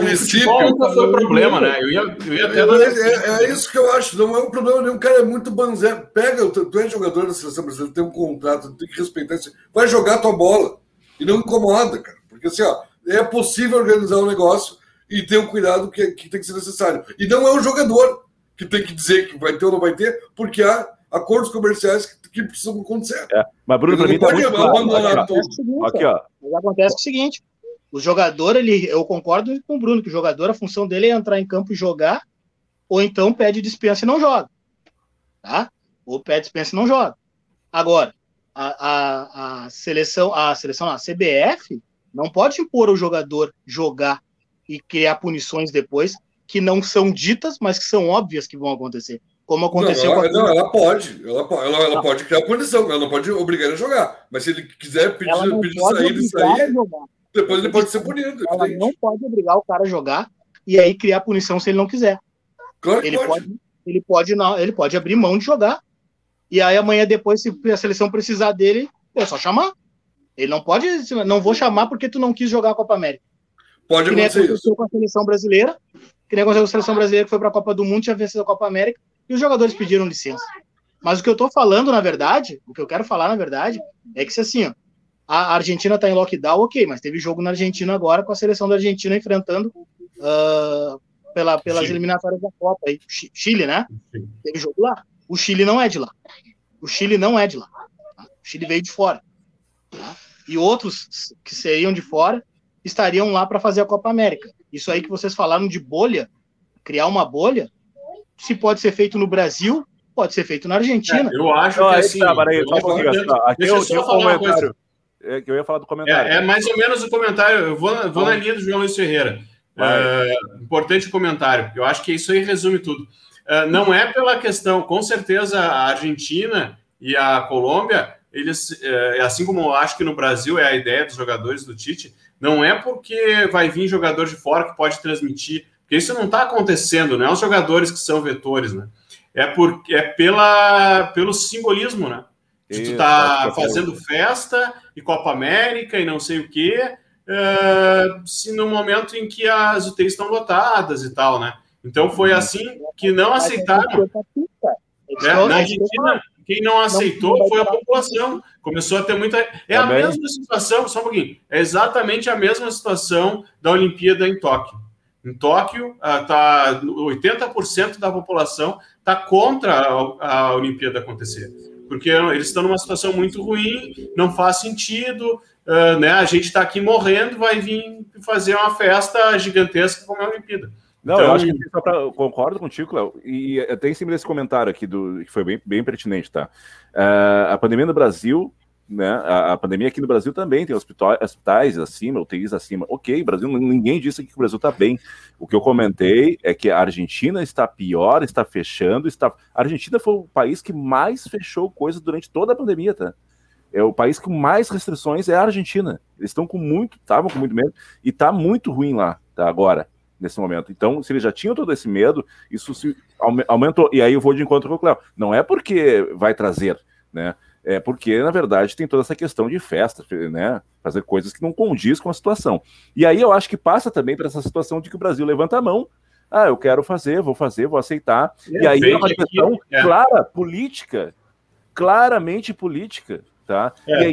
município. Nunca foi problema, né? Eu ia, eu ia até é, é, é, isso que eu acho, não é um problema nenhum. O cara é muito banzé. Pega, tu é jogador da seleção brasileira, tem um contrato, tem que respeitar isso. Vai jogar tua bola. E não incomoda, cara. Porque assim, ó, é possível organizar um negócio e ter o um cuidado que, que tem que ser necessário. E não é o jogador que tem que dizer que vai ter ou não vai ter, porque há acordos comerciais que, que precisam acontecer. É, mas, Bruno, para mim tá muito claro. Aqui, ó. Aqui, ó. Mas acontece o seguinte: o jogador, ele, eu concordo com o Bruno, que o jogador, a função dele é entrar em campo e jogar, ou então pede dispensa e não joga. Tá? Ou pede dispensa e não joga. Agora, a, a, a seleção, a seleção, a CBF, não pode impor o jogador jogar e criar punições depois que não são ditas, mas que são óbvias que vão acontecer. Como aconteceu não, ela, com a... Não, ela pode. Ela, ela, ela pode criar punição, ela não pode obrigar ele a jogar. Mas se ele quiser pedir, pedir sair e sair, depois ele pode ser punido. Ela não pode obrigar o cara a jogar e aí criar punição se ele não quiser. Claro ele pode. pode. Ele pode não, ele pode abrir mão de jogar. E aí amanhã depois, se a seleção precisar dele, é só chamar. Ele não pode, não vou chamar porque tu não quis jogar a Copa América. Pode que acontecer aconteceu com a seleção brasileira, que nem aconteceu com a seleção brasileira que foi para a Copa do Mundo, tinha vencido a Copa América, e os jogadores pediram licença. Mas o que eu estou falando, na verdade, o que eu quero falar, na verdade, é que se assim, ó, a Argentina está em lockdown, ok, mas teve jogo na Argentina agora com a seleção da Argentina enfrentando uh, pela, pelas Chile. eliminatórias da Copa. Aí, Chile, né? Sim. Teve jogo lá. O Chile não é de lá. O Chile não é de lá. Tá? O Chile veio de fora. Tá? E outros que seriam de fora estariam lá para fazer a Copa América. Isso aí que vocês falaram de bolha, criar uma bolha, se pode ser feito no Brasil, pode ser feito na Argentina. É, eu acho que assim. Tá, aí, só um pouquinho, aqui eu, eu comentário. É, que eu ia falar do comentário. É, é, mais ou menos o comentário. Eu vou, vou na linha do João Luiz Ferreira. É, importante o comentário. Eu acho que isso aí resume tudo. É, não é pela questão, com certeza a Argentina e a Colômbia, eles, é, assim como eu acho que no Brasil é a ideia dos jogadores do Tite, não é porque vai vir jogador de fora que pode transmitir, porque isso não está acontecendo, não é os jogadores que são vetores, né? É, por, é pela, pelo simbolismo, né? De tu tá fazendo festa e Copa América e não sei o quê, uh, se no momento em que as UTIs estão lotadas e tal, né? Então foi assim que não aceitaram. É, na Argentina, quem não aceitou foi a população. Começou a ter muita. É a mesma situação, só um pouquinho. É exatamente a mesma situação da Olimpíada em Tóquio. Em Tóquio, tá, 80% da população está contra a, a Olimpíada acontecer porque eles estão numa situação muito ruim, não faz sentido, uh, né? A gente está aqui morrendo, vai vir fazer uma festa gigantesca como a Olimpíada. Não, então, eu acho que pra, eu concordo contigo, Léo, e até em cima desse comentário aqui, do, que foi bem, bem pertinente, tá? Uh, a pandemia no Brasil né? A, a, pandemia aqui no Brasil também tem hospitais, acima, UTIs acima. Ok, Brasil, ninguém disse que o Brasil está bem. O que eu comentei é que a Argentina está pior, está fechando, está. A Argentina foi o país que mais fechou coisas durante toda a pandemia, tá? É o país com mais restrições é a Argentina. Eles estão com muito, estavam com muito medo e está muito ruim lá, tá? Agora, nesse momento. Então, se eles já tinham todo esse medo, isso se aumentou. E aí eu vou de encontro com o Cléo. Não é porque vai trazer, né? É porque, na verdade, tem toda essa questão de festa, né? Fazer coisas que não condiz com a situação. E aí eu acho que passa também para essa situação de que o Brasil levanta a mão. Ah, eu quero fazer, vou fazer, vou aceitar. É, e aí é uma questão é. clara, política, claramente política, tá? É, e aí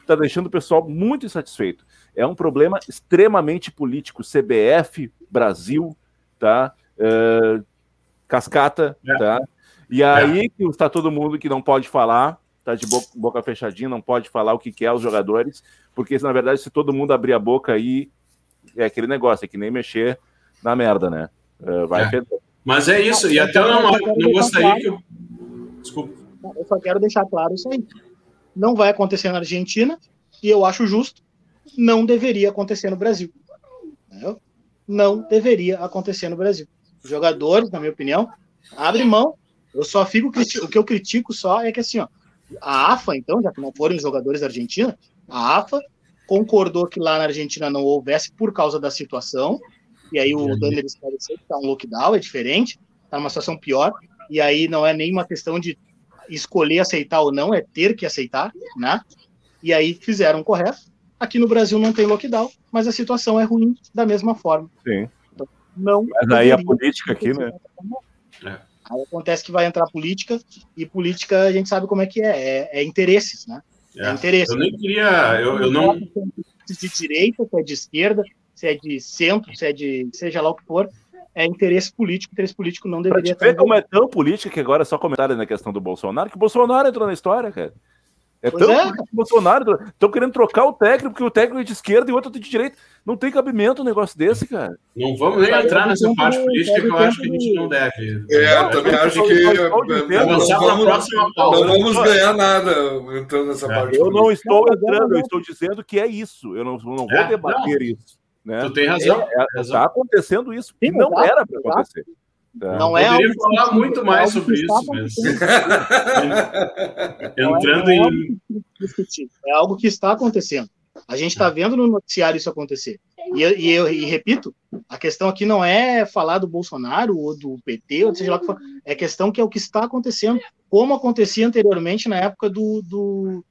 está deixando o pessoal muito insatisfeito. É um problema extremamente político. CBF, Brasil, tá? Uh, cascata, é. tá? E aí que está todo mundo que não pode falar, tá de boca, boca fechadinha, não pode falar o que quer os jogadores, porque na verdade se todo mundo abrir a boca aí é aquele negócio, é que nem mexer na merda, né? Uh, vai é. Mas é isso, e até eu não, não gostaria claro. que eu... Desculpa. Eu só quero deixar claro isso aí. Não vai acontecer na Argentina, e eu acho justo, não deveria acontecer no Brasil. Entendeu? Não deveria acontecer no Brasil. Os jogadores, na minha opinião, abrem mão eu só fico o que eu critico só é que assim, ó, a AFA, então, já que não foram os jogadores da Argentina, a AFA concordou que lá na Argentina não houvesse por causa da situação, e aí o Daniel esclareceu que está um lockdown, é diferente, está numa situação pior, e aí não é nem uma questão de escolher aceitar ou não, é ter que aceitar, né? E aí fizeram correto. Aqui no Brasil não tem lockdown, mas a situação é ruim da mesma forma. Sim. Então, não mas aí a política aqui, né? É. Aí acontece que vai entrar política, e política a gente sabe como é que é, é, é interesses, né? É, é interesse. Eu nem queria, eu, eu não... Se é de direita, se é de esquerda, se é de centro, se é de seja lá o que for, é interesse político, interesse político não deveria estar. Ver como é tão política que agora é só comentário na questão do Bolsonaro, que o Bolsonaro entrou na história, cara. É pois tão é. Bolsonaro. Estão querendo trocar o técnico, porque o técnico é de esquerda e o outro é de direita. Não tem cabimento um negócio desse, cara. Não vamos nem entrar nessa parte política que eu acho que a gente não deve. É, eu também acho que. Não vamos ganhar nada entrando nessa é. parte. Eu não estou entrando, eu estou dizendo que é isso. Eu não, não vou é, debater isso. Né? Tu tem razão. Está é, acontecendo isso, que não era para acontecer. Tá. Não é Poderia falar muito mais sobre isso mesmo. Entrando é, em. É algo que está acontecendo. A gente está vendo no noticiário isso acontecer. E, e, eu, e repito, a questão aqui não é falar do Bolsonaro ou do PT, ou seja lá que for, é questão que é o que está acontecendo, como acontecia anteriormente na época do, do,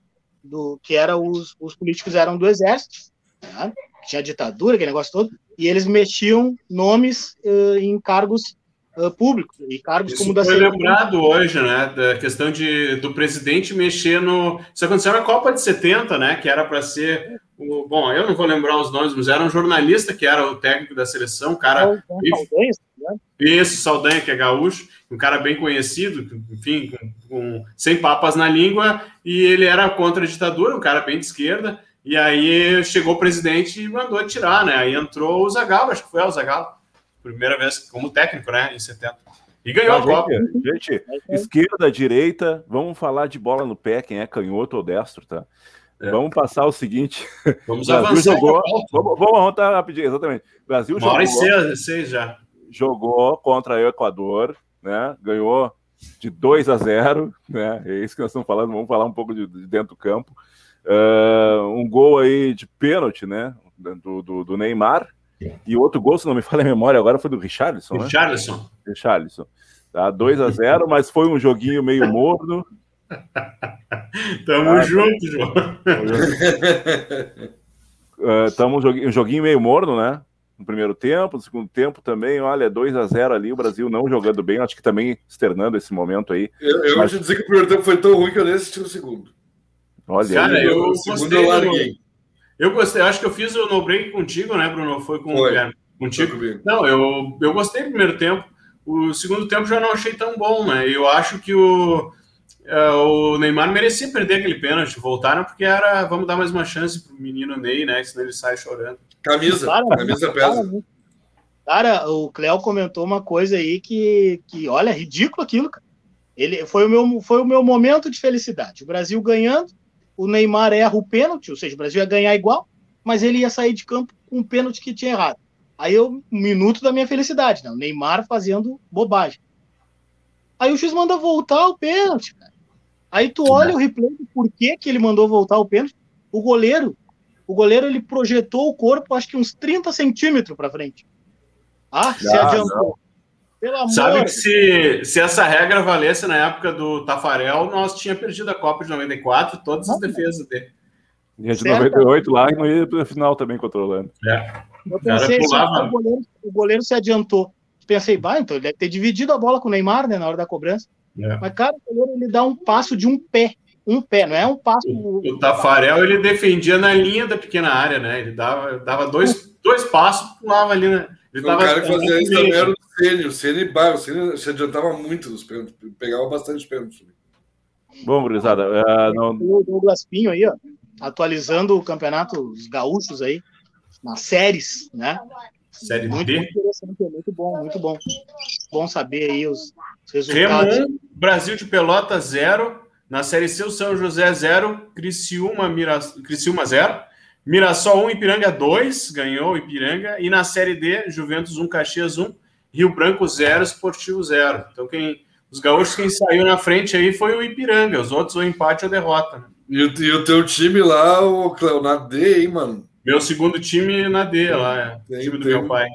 do que era os, os políticos eram do exército, né? tinha ditadura, aquele negócio todo, e eles mexiam nomes uh, em cargos uh, públicos e cargos Isso como da foi lembrado hoje, né, da questão de, do presidente mexer no... Isso aconteceu na Copa de 70, né, que era para ser... O, bom, eu não vou lembrar os nomes, mas era um jornalista que era o técnico da seleção, um cara... Saldanha, né? Isso, Saldanha, que é gaúcho, um cara bem conhecido, enfim, com, com, sem papas na língua, e ele era contra a ditadura, um cara bem de esquerda, e aí chegou o presidente e mandou tirar, né, aí entrou o Zagallo, acho que foi o Zagallo, primeira vez como técnico, né, em 70. E ganhou a Copa. Gente, esquerda, direita, vamos falar de bola no pé, quem é canhoto ou destro, tá? É. Vamos passar o seguinte. Vamos avançar. Jogou, vamos, vamos arrotar rapidinho, exatamente. O Brasil Uma jogou. Hora seis já. Jogou contra o Equador, né? Ganhou de 2 a 0, né? É isso que nós estamos falando. Vamos falar um pouco de, de dentro do campo. Uh, um gol aí de pênalti, né? Do, do, do Neymar, e outro gol, se não me falha a memória, agora foi do Richarlison, né? Richarlison. Richarlison. Tá, 2 a 0 mas foi um joguinho meio morno. Tamo tá, junto, João. Uh, tamo um joguinho meio morno, né? No primeiro tempo, no segundo tempo também, olha, 2 a 0 ali, o Brasil não jogando bem, acho que também externando esse momento aí. Eu, eu mas... vou te dizer que o primeiro tempo foi tão ruim que eu nem assisti o segundo. Olha, Cara, aí, eu o segundo eu larguei. Eu gostei, acho que eu fiz o no break contigo, né, Bruno? Foi com Foi. o Contigo? Não, eu, eu gostei do primeiro tempo. O segundo tempo já não achei tão bom, né? Eu acho que o, uh, o Neymar merecia perder aquele pênalti. Voltaram porque era vamos dar mais uma chance pro menino Ney, né? Senão ele sai chorando. Camisa, cara, camisa pesa. Cara, o Cléo comentou uma coisa aí que, que olha, ridículo aquilo, cara. Ele foi o meu foi o meu momento de felicidade. O Brasil ganhando, o Neymar erra o pênalti, ou seja, o Brasil ia ganhar igual, mas ele ia sair de campo com um pênalti que tinha errado. Aí eu, um minuto da minha felicidade, né? O Neymar fazendo bobagem. Aí o juiz manda voltar o pênalti, cara. Aí tu olha o replay do porquê que ele mandou voltar o pênalti. O goleiro, o goleiro ele projetou o corpo acho que uns 30 centímetros para frente. Ah, se adiantou. Não. Sabe que se, se essa regra valesse na época do Tafarel, nós tínhamos perdido a Copa de 94, todas as defesas dele. E a de 98 lá e não ia para a final também controlando. É. Eu pensei, o, goleiro, o goleiro se adiantou. Pensei, vai, então ele deve ter dividido a bola com o Neymar, né, na hora da cobrança. É. Mas, cara, o goleiro ele dá um passo de um pé. Um pé, não é um passo. O, o Tafarel ele defendia na linha da pequena área, né? Ele dava, dava dois, dois passos, pulava ali, né? Ele o cara que fazia isso também era o Ceni. O Ceni, o Ceni se adiantava muito nos pênaltis, pegava bastante pênaltis. Bom, gurizada. Uh, não... O Douglas Pinho aí, ó, atualizando o campeonato, os gaúchos aí, nas séries, né? Série muito, D. Muito interessante, muito bom, muito bom. Bom saber aí os, os resultados. Remo 1, Brasil de Pelota 0. Na Série C, o São José 0, Criciúma, Mira... Criciúma 0. Mirassol 1, Ipiranga 2, ganhou Ipiranga. E na Série D, Juventus 1, Caxias 1, Rio Branco 0, Esportivo 0. Então, quem, os gaúchos, quem saiu na frente aí foi o Ipiranga. Os outros, o empate ou derrota. Né? E, o, e o teu time lá, o Cleo, na D, hein, mano? Meu segundo time na D, lá, é. Tem, time do tem, meu pai.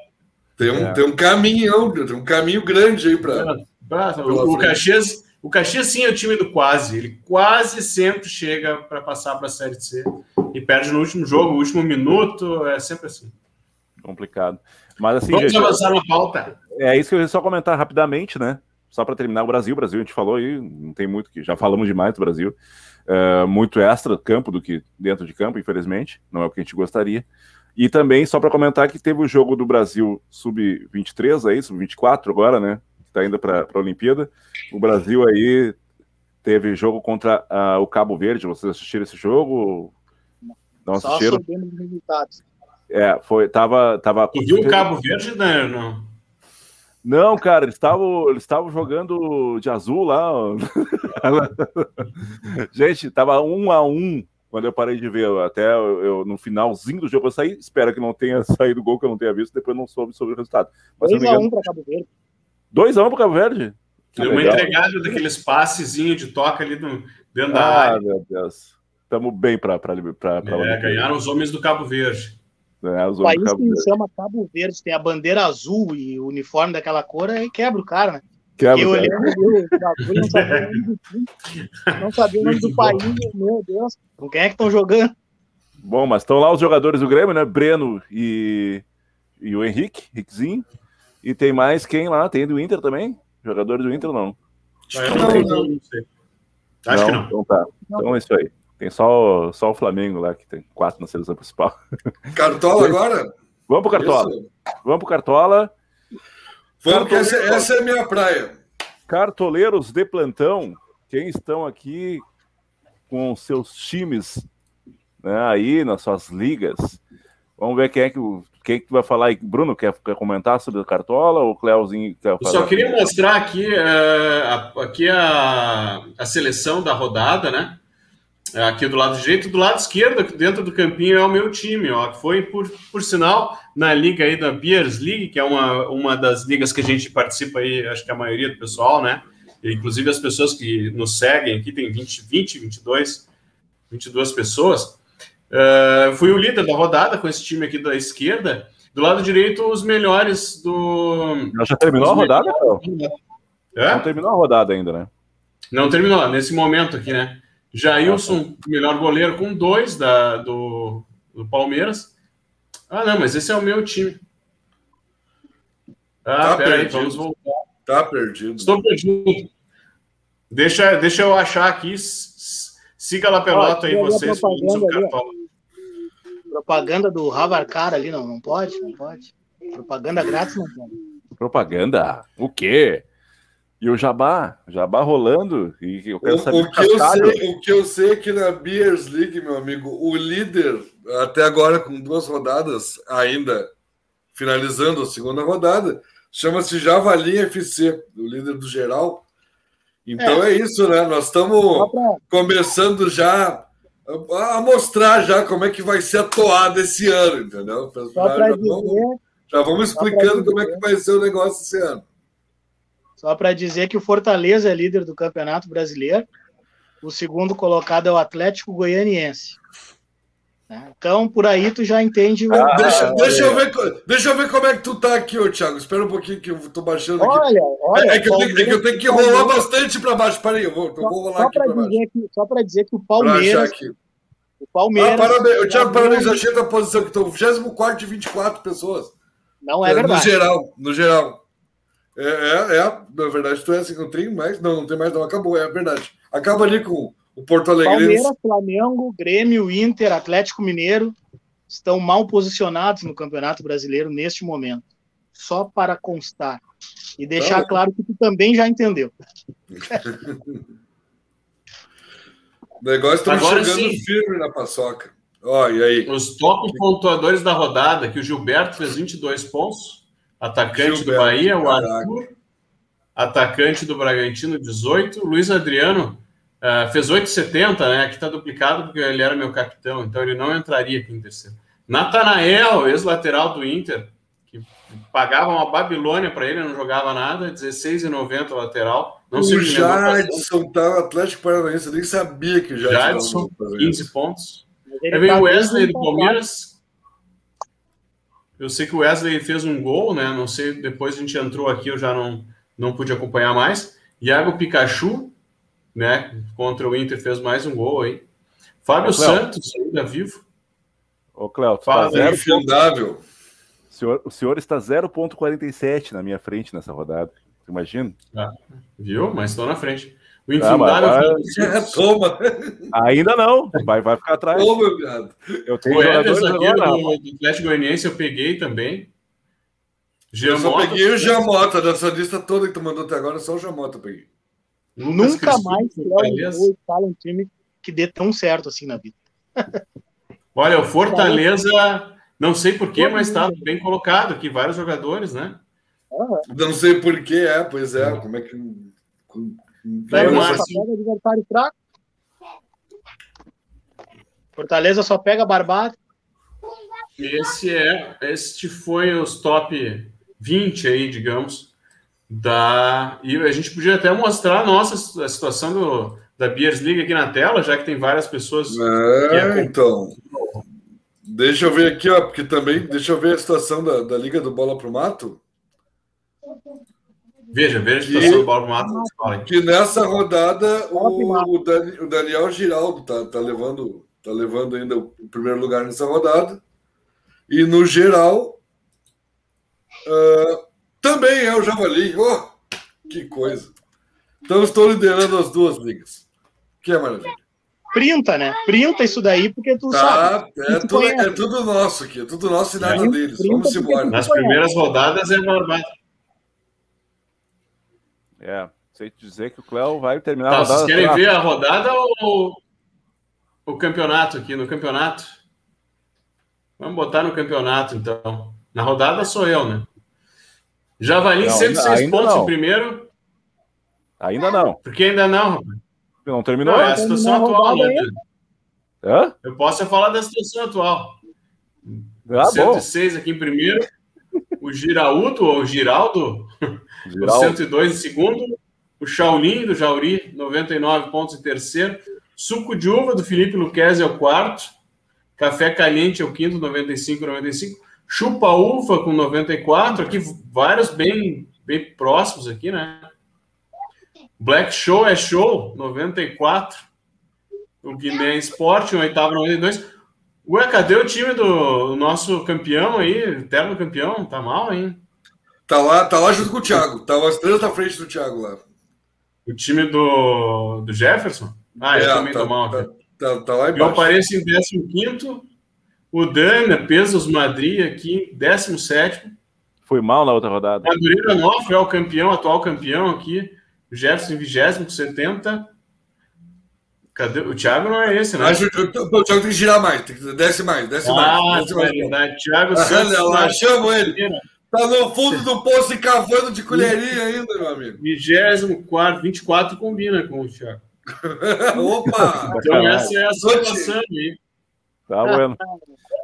Tem um, é. tem um caminho, tem um caminho grande aí para. O, o Caxias o Caxias sim é o time do quase. Ele quase sempre chega para passar para a Série C e perde no último jogo, no último minuto. É sempre assim. Complicado. Mas assim. Vamos gente, avançar na pauta. É isso que eu ia só comentar rapidamente, né? Só para terminar o Brasil. O Brasil, a gente falou aí, não tem muito que. Já falamos demais do Brasil. Uh, muito extra campo do que dentro de campo, infelizmente. Não é o que a gente gostaria. E também, só para comentar que teve o jogo do Brasil sub-23 aí, sub-24 agora, né? Que tá indo para a Olimpíada. O Brasil aí teve jogo contra uh, o Cabo Verde. Vocês assistiram esse jogo? Não assistiram? Só os resultados. É, foi, tava, tava. Tu viu o Cabo Verde, né? Não. Não, cara, eles estavam eles jogando de azul lá. Gente, tava um a um quando eu parei de ver. Até eu, eu, no finalzinho do jogo eu saí. Espero que não tenha saído gol que eu não tenha visto. Depois não soube sobre o resultado. 2x1 um para Cabo Verde. 2x1 um para Cabo Verde? Deu uma entregada daqueles passezinhos de toca ali no, dentro ah, da área. Ah, meu Deus. Estamos bem para. É, ganharam os homens do Cabo Verde. É, o país Cabo que chama Cabo Verde, tem a bandeira azul e o uniforme daquela cor, aí quebra o cara, né? Quebra, eu o bagulho, não sabia o nome do não sabia o nome do país, meu Deus, com quem é que estão jogando? Bom, mas estão lá os jogadores do Grêmio, né? Breno e, e o Henrique, Henriquezinho. E tem mais quem lá? Tem do Inter também? Jogadores do Inter não? Acho não, não, não, não sei. Acho não, que não. Então tá. Então é isso aí. Tem só, só o Flamengo lá, que tem quatro na seleção principal. Cartola agora? Vamos pro Cartola. Isso. Vamos pro Cartola. Vamos, que essa, essa, é a minha praia. Cartoleiros de plantão, quem estão aqui com seus times né, aí nas suas ligas. Vamos ver quem é que, quem que vai falar aí. Bruno, quer, quer comentar sobre o Cartola ou o Cleuzinho quer falar? Eu só queria mostrar aqui, uh, aqui a, a seleção da rodada, né? É, aqui do lado direito, do lado esquerdo, dentro do campinho, é o meu time, ó, foi, por, por sinal, na liga aí da Beers League, que é uma, uma das ligas que a gente participa aí, acho que a maioria do pessoal, né? Inclusive as pessoas que nos seguem aqui, tem 20, 20 22, 22 pessoas. Uh, fui o líder da rodada com esse time aqui da esquerda. Do lado direito, os melhores do. Já terminou a rodada? É? Não terminou a rodada ainda, né? Não terminou, nesse momento aqui, né? Jailson, melhor goleiro, com dois da, do, do Palmeiras. Ah, não, mas esse é o meu time. Ah, tá peraí, vamos voltar. Tá perdido. Estou perdido. Deixa, deixa eu achar aqui. Siga lá pelota ah, aí vocês. Propaganda do Ravarcar ali, não, não pode, não pode. Propaganda grátis não pode. Propaganda? O quê? E o Jabá, Jabá rolando. E eu quero o, saber o que, eu sei, o que eu sei é que na Beers League, meu amigo, o líder, até agora com duas rodadas ainda, finalizando a segunda rodada, chama-se Javali FC, o líder do geral. Então é, é isso, né? Nós estamos começando já a mostrar já como é que vai ser a toada esse ano, entendeu? Já, já, dizer... vamos, já vamos explicando como é que vai ser o negócio esse ano. Só para dizer que o Fortaleza é líder do Campeonato Brasileiro. O segundo colocado é o Atlético Goianiense. Né? Então, por aí tu já entende. O... Ah, deixa, deixa, eu ver, deixa eu ver como é que tu tá aqui, ô Thiago. Espera um pouquinho que eu tô baixando aqui. Olha, olha. É, que, eu tenho, é que eu tenho que rolar bastante para baixo. Peraí, eu vou, eu vou rolar só aqui para baixo. Que, só para dizer que o Palmeiras. O Palmeiras. Ah, parabéns. Thiago, parabéns. Achei a posição que estou 24 de 24 pessoas. Não é verdade. No geral, no geral. É, é, é, na verdade, tu é assim, não tem mais, não, não tem mais, não, acabou, é verdade. Acaba ali com o Porto Alegre. Palmeiras, Flamengo, Grêmio, Inter, Atlético Mineiro estão mal posicionados no Campeonato Brasileiro neste momento. Só para constar. E deixar claro que tu também já entendeu. o negócio estamos chegando sim. firme na paçoca. Ó, e aí? Os top pontuadores da rodada, que o Gilberto fez 22 pontos, Atacante Gilberto, do Bahia, o Arthur. Atacante do Bragantino, 18. Luiz Adriano uh, fez 8,70, né? Aqui está duplicado porque ele era meu capitão, então ele não entraria aqui em terceiro. Natanael, ex-lateral do Inter, que pagava uma Babilônia para ele, não jogava nada, 16,90 lateral. Não o Jadson tá Atlético Paranaense, eu nem sabia que o Jadson. Jadson 15 pontos. Aí vem o Wesley do Palmeiras, eu sei que o Wesley fez um gol, né? Não sei, depois a gente entrou aqui, eu já não, não pude acompanhar mais. Iago Pikachu, né? Contra o Inter fez mais um gol aí. Fábio Ô, Santos, ainda vivo. Ô, Cléo, tá Fala, tá zero senhor, o senhor está 0,47 na minha frente nessa rodada. Imagina? Ah, viu? Mas estou na frente. O infindável Ah, mas. É, toma. Ainda não, vai, vai ficar atrás. Toma, viado. Eu tenho O aqui do, do Atlético Goianiense eu peguei também. Eu só peguei o Jamota, dessa lista toda que tu mandou até agora, só o Jamota eu peguei. Lucas Nunca mais. Léo escala um time que dê tão certo assim na vida. Olha, o Fortaleza, não sei porquê, mas está bem colocado aqui, vários jogadores, né? Não sei porquê, é, pois é. Como é que. com- Vai, com- Márcio. Adversário fraco. Fortaleza só pega barbado. Esse é, este foi os top 20 aí, digamos, da e a gente podia até mostrar a nossa a situação do, da Beers League aqui na tela, já que tem várias pessoas. É, então. Deixa eu ver aqui, ó, porque também. Deixa eu ver a situação da, da Liga do Bola pro Mato. Veja, veja a situação do Bola Mato. fala aí. Que nessa rodada pro Mato. o, o, Dani- o Daniel Giraldo tá, tá, levando, tá levando ainda o primeiro lugar nessa rodada. E no geral. ah, também é o Javali. Oh, que coisa. Então estou liderando as duas ligas. Que é maravilha. Printa, né? Printa isso daí, porque tu sabe. Tá, é tu tudo, é tudo nosso aqui, é tudo nosso e nada deles. Vamos embora. Nas primeiras rodadas é barbado. É, sei te dizer que o Cléo vai terminar Tá, a vocês rodada. querem atrás. ver a rodada ou o campeonato aqui no campeonato? Vamos botar no campeonato, então. Na rodada sou eu, né? Javali, Não, 106 ainda- ainda pontos não. em primeiro, Ainda não. porque ainda não, rapaz. Não terminou? Não, é a situação atual, né? Hã? Eu posso falar da situação atual. Ah, bom. 106 aqui em primeiro, o Giraúdo, ou Giraldo, o Giral, 102 em segundo, o Shaolin do Jauri, 99 pontos em terceiro, Suco de Uva do Felipe Luquez é o quarto, Café Caliente é o quinto, 95 95, Chupa Uva com 94, aqui vários bem, bem próximos aqui, né? Black Show é show, 94. O Guiné Sport, o oitavo, 92. Ué, cadê o time do nosso campeão aí, eterno campeão? Tá mal, hein? Tá lá, tá lá junto com o Thiago. Tá as três à frente do Thiago lá. O time do, do Jefferson? Ah, eu É, também tá, tô mal tá, aqui. tá, tá lá Eu embaixo. apareço em 15. O Dana, Pesos Madrid aqui, 17. foi mal na outra rodada. Madureira Noff é o campeão, atual campeão aqui. O Jefferson em 20, com 70. Cadê? O Thiago não é esse, né? Acho o o Thiago tem que girar mais, tem que desce mais, desce Ah, mais. Desce mais. verdade. Thiago Santos. Olha lá, na chama ele. Tá no fundo do poço e cavando de colherinha ainda, meu amigo. 24, 24 combina com o Thiago. Opa! Então, essa é a situação aí. Tá bueno.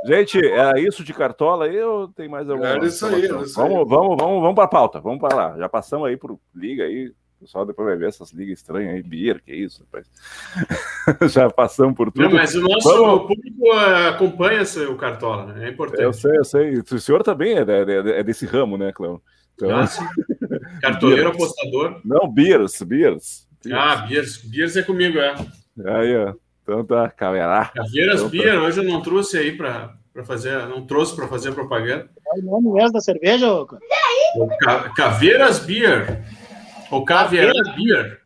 Gente, é isso de cartola aí ou tem mais alguma? Era isso aí, era isso aí. vamos, vamos, vamos, vamos para a pauta. Vamos para lá. Já passamos aí por liga aí. O pessoal depois vai ver essas ligas estranhas aí. Beer, que isso, rapaz. Já passamos por tudo. Não, mas o nosso Vamos. público eh, acompanha o Cartola, né? É importante. Eu sei, eu sei. O senhor também é, é- é desse ramo, né, Cleo? Então, Ah, sim. Cartoleiro apostador. não, Beers, Beers. Ah, Biers. Biers é comigo, é. Aí, ó. Então tá, caverá. Caveiras Então, Beer, hoje eu não trouxe aí para fazer, não trouxe para fazer propaganda. É o nome mesmo da cerveja, ô? cara? O Ca- Caveiras Beer. Ou Caveira Beer.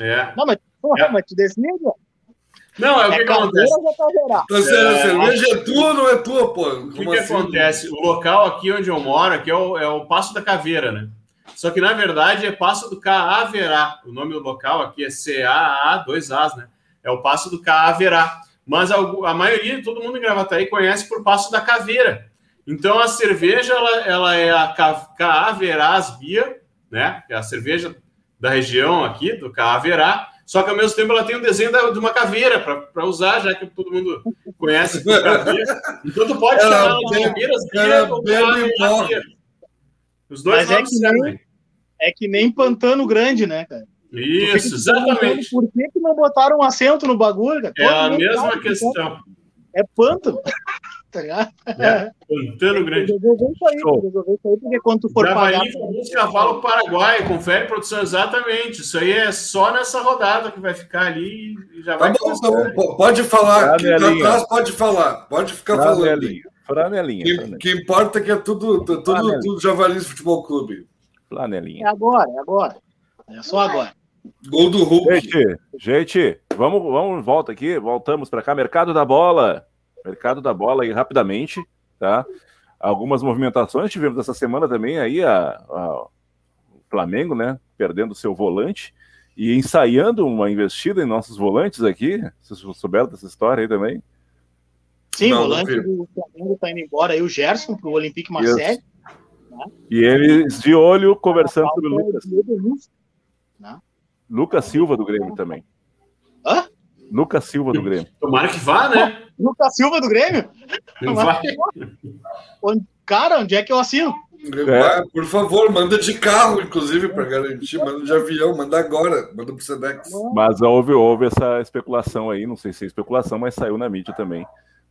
É. Não, mas, porra, É. mas tu ó. Não, é o que, É que acontece. é caveira? Tá sério, a cerveja é tua ou não é tua, pô? O que, que assim? acontece? O local aqui onde eu moro aqui é o, é o Passo da Caveira, né? Só que na verdade é Passo do Caaverá. O nome do local aqui é CAA, dois As, né? É o Passo do Caaverá. Mas a, a maioria, todo mundo em Gravataí conhece por Passo da Caveira. Então a cerveja ela, ela é a Ca- Caaverás Beer, né? É a cerveja da região aqui, do Caaverá. Só que ao mesmo tempo ela tem um desenho da- de uma caveira para usar, já que todo mundo conhece caveira. Então tu pode Ela chamar ela de Caveiras ou. Beer. Os dois Mas é que servem. É que nem pantano grande, né, cara? Isso, perguntando exatamente. Por que, que não botaram um assento no bagulho, cara? É a Todo mesma sabe questão. É pântano. Tá ligado? É, Pantano Grande. Resolveu isso aí, resolveu isso aí, porque quando tu for pagar. Javali famoso cavalo paraguaio, confere produção exatamente. Isso aí é só nessa rodada que vai ficar ali e já Tá vai bom, tá bom. P- Pode falar. Quem tá atrás pode falar. Pode ficar falando. Franelinha. Franelinha. O que, Franelinha. que importa é que é tudo, tudo, tudo, Franelinha. tudo Javalis Futebol Clube. É Franelinha. agora, é agora. É só agora. Gol do Hulk. Gente, gente, vamos, vamos, volta aqui, voltamos para cá. Mercado da bola. Mercado da bola aí rapidamente, tá? Algumas movimentações tivemos essa semana também aí a, a o Flamengo, né? Perdendo seu volante e ensaiando uma investida em nossos volantes aqui. Vocês souberam dessa história aí também? Sim, não, o volante do Flamengo está indo embora aí, o Gerson, para o Olympique Marseille. Né? E eles de olho conversando sobre o Lucas. Né? Lucas Silva do Grêmio também. Hã? Lucas Silva do Grêmio. Tomara que vá, né? Lucas Silva do Grêmio? Não vai. Cara, onde é que eu assino? É. Por favor, manda de carro, inclusive, para garantir. Manda de avião, manda agora. Manda pro Sedex. Mas houve, houve essa especulação aí, não sei se é especulação, mas saiu na mídia também.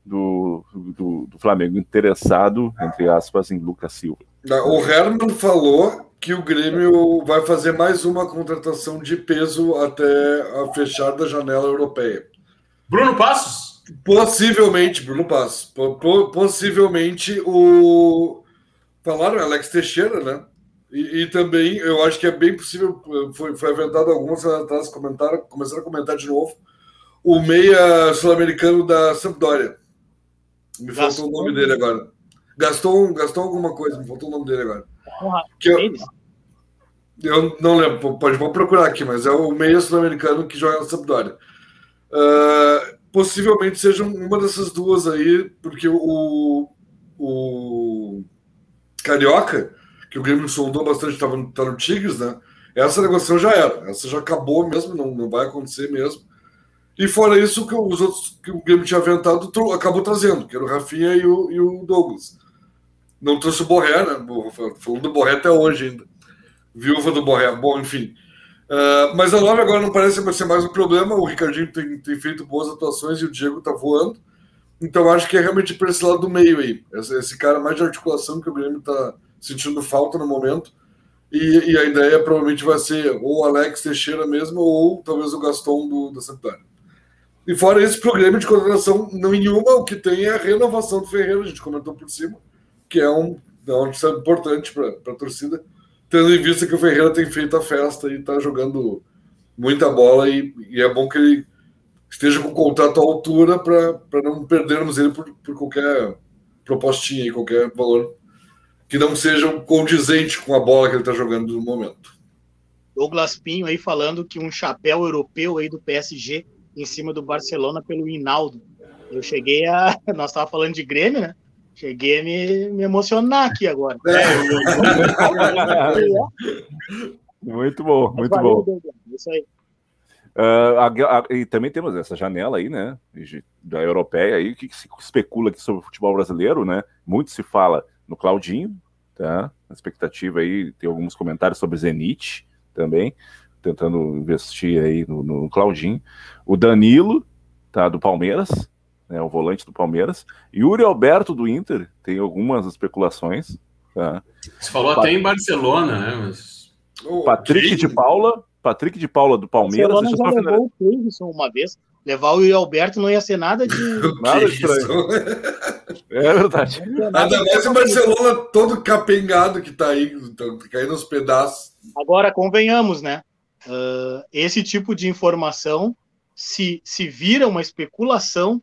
Do, do, do Flamengo interessado, entre aspas, em Lucas Silva. O Herman falou que o Grêmio vai fazer mais uma contratação de peso até a fechar da janela europeia. Bruno Passos? Possivelmente, Bruno Passos. Possivelmente o. Falaram Alex Teixeira, né? E, e, também eu acho que é bem possível, foi, foi aventado algumas atrás, comentaram, começaram a comentar de novo, o meia sul-americano da Sampdoria. Me Gaston, faltou o nome dele agora. Gastou, gastou alguma coisa, me faltou o nome dele agora. Que eu, eu não lembro, pode vou procurar aqui, mas é o meia sul-americano que joga na Sampdoria. Uh, possivelmente seja uma dessas duas aí, porque o, o Carioca, que o Grêmio sondou bastante, estava tá no Tigres, né? Essa negociação já era, essa já acabou mesmo, não, não vai acontecer mesmo. E fora isso, que os outros que o Grêmio tinha aventado acabou trazendo, que era o Rafinha e o, e o Douglas. Não trouxe o Borré, né? Falando do Borré até hoje ainda. Viúva do Borré. Bom, enfim. Uh, mas a nove agora não parece ser mais um problema. O Ricardinho tem, tem feito boas atuações e o Diego tá voando. Então acho que é realmente para esse lado do meio aí. Esse, esse, cara mais de articulação que o Grêmio tá sentindo falta no momento. E, e, a ideia provavelmente vai ser ou o Alex Teixeira mesmo, ou talvez o Gaston do, da Santária. E fora esse programa de contratação, nenhuma, o que tem é a renovação do Ferreira, a gente comentou por cima que é um, é notícia importante para a torcida, tendo em vista que o Ferreira tem feito a festa e está jogando muita bola e, e, é bom que ele esteja com o contrato à altura para não perdermos ele por, por qualquer propostinha e qualquer valor que não seja condizente com a bola que ele está jogando no momento. Douglas Pinho aí falando que um chapéu europeu aí do PSG em cima do Barcelona pelo Hinaldo. Eu cheguei a. Nós estávamos falando de Grêmio, né? Cheguei a me, me emocionar aqui agora. É. muito bom, muito Valeu, bom. Isso aí. Uh, a, a, e também temos essa janela aí, né, da europeia aí, que se especula aqui sobre o futebol brasileiro, né? Muito se fala no Claudinho, tá? A expectativa aí, tem alguns comentários sobre Zenit também, tentando investir aí no, no Claudinho. O Danilo, tá, do Palmeiras, né, o volante do Palmeiras. Yuri Alberto do Inter, tem algumas especulações. Tá? Você falou Pat... até em Barcelona, né? Mas... Patrick de Paula, Patrick de Paula do Palmeiras. Barcelona já levou o Cleison uma vez. Levar o Yuri Alberto não ia ser nada de. nada estranho. é verdade. Nada mais o Barcelona todo capengado que tá aí, caindo nos pedaços. Agora, convenhamos, né? Uh, esse tipo de informação, se, se vira uma especulação,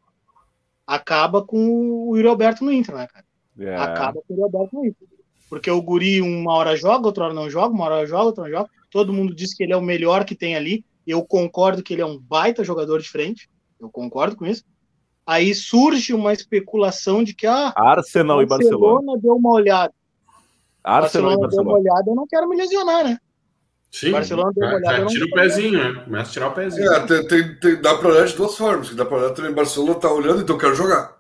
acaba com o Yuri Alberto no Inter, né, cara? É. Acaba com o Yuri Alberto no Inter. Porque o Guri uma hora joga, outra hora não joga, uma hora joga, outra não joga. Todo mundo diz que ele é o melhor que tem ali. Eu concordo que ele é um baita jogador de frente. Eu concordo com isso. Aí surge uma especulação de que ah, Arsenal e Barcelona deu uma olhada. Arsenal Barcelona, e Barcelona deu uma olhada, eu não quero me lesionar, né? Sim, Barcelona deu uma olhada, tira o pezinho, né? Começa a tirar o pezinho. É, tem, tem, tem, dá para olhar de duas formas. Dá para olhar também, Barcelona tá olhando, então eu quero jogar.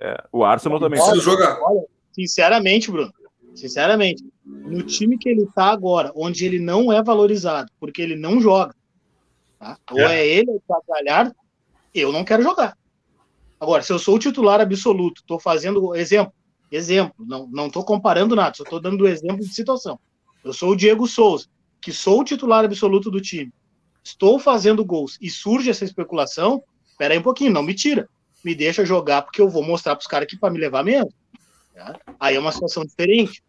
É, o Arsenal também. Preciso jogar. Olha, sinceramente, Bruno, sinceramente, no time que ele tá agora, onde ele não é valorizado, porque ele não joga, tá? ou é, é ele ou o Galhardo, eu não quero jogar. Agora, se eu sou o titular absoluto, tô fazendo exemplo, exemplo, não, não tô comparando nada, só tô dando exemplo de situação. Eu sou o Diego Souza que sou o titular absoluto do time, estou fazendo gols e surge essa especulação, espera aí um pouquinho, não me tira. Me deixa jogar porque eu vou mostrar para os caras aqui para me levar mesmo. Tá? Aí é uma situação diferente.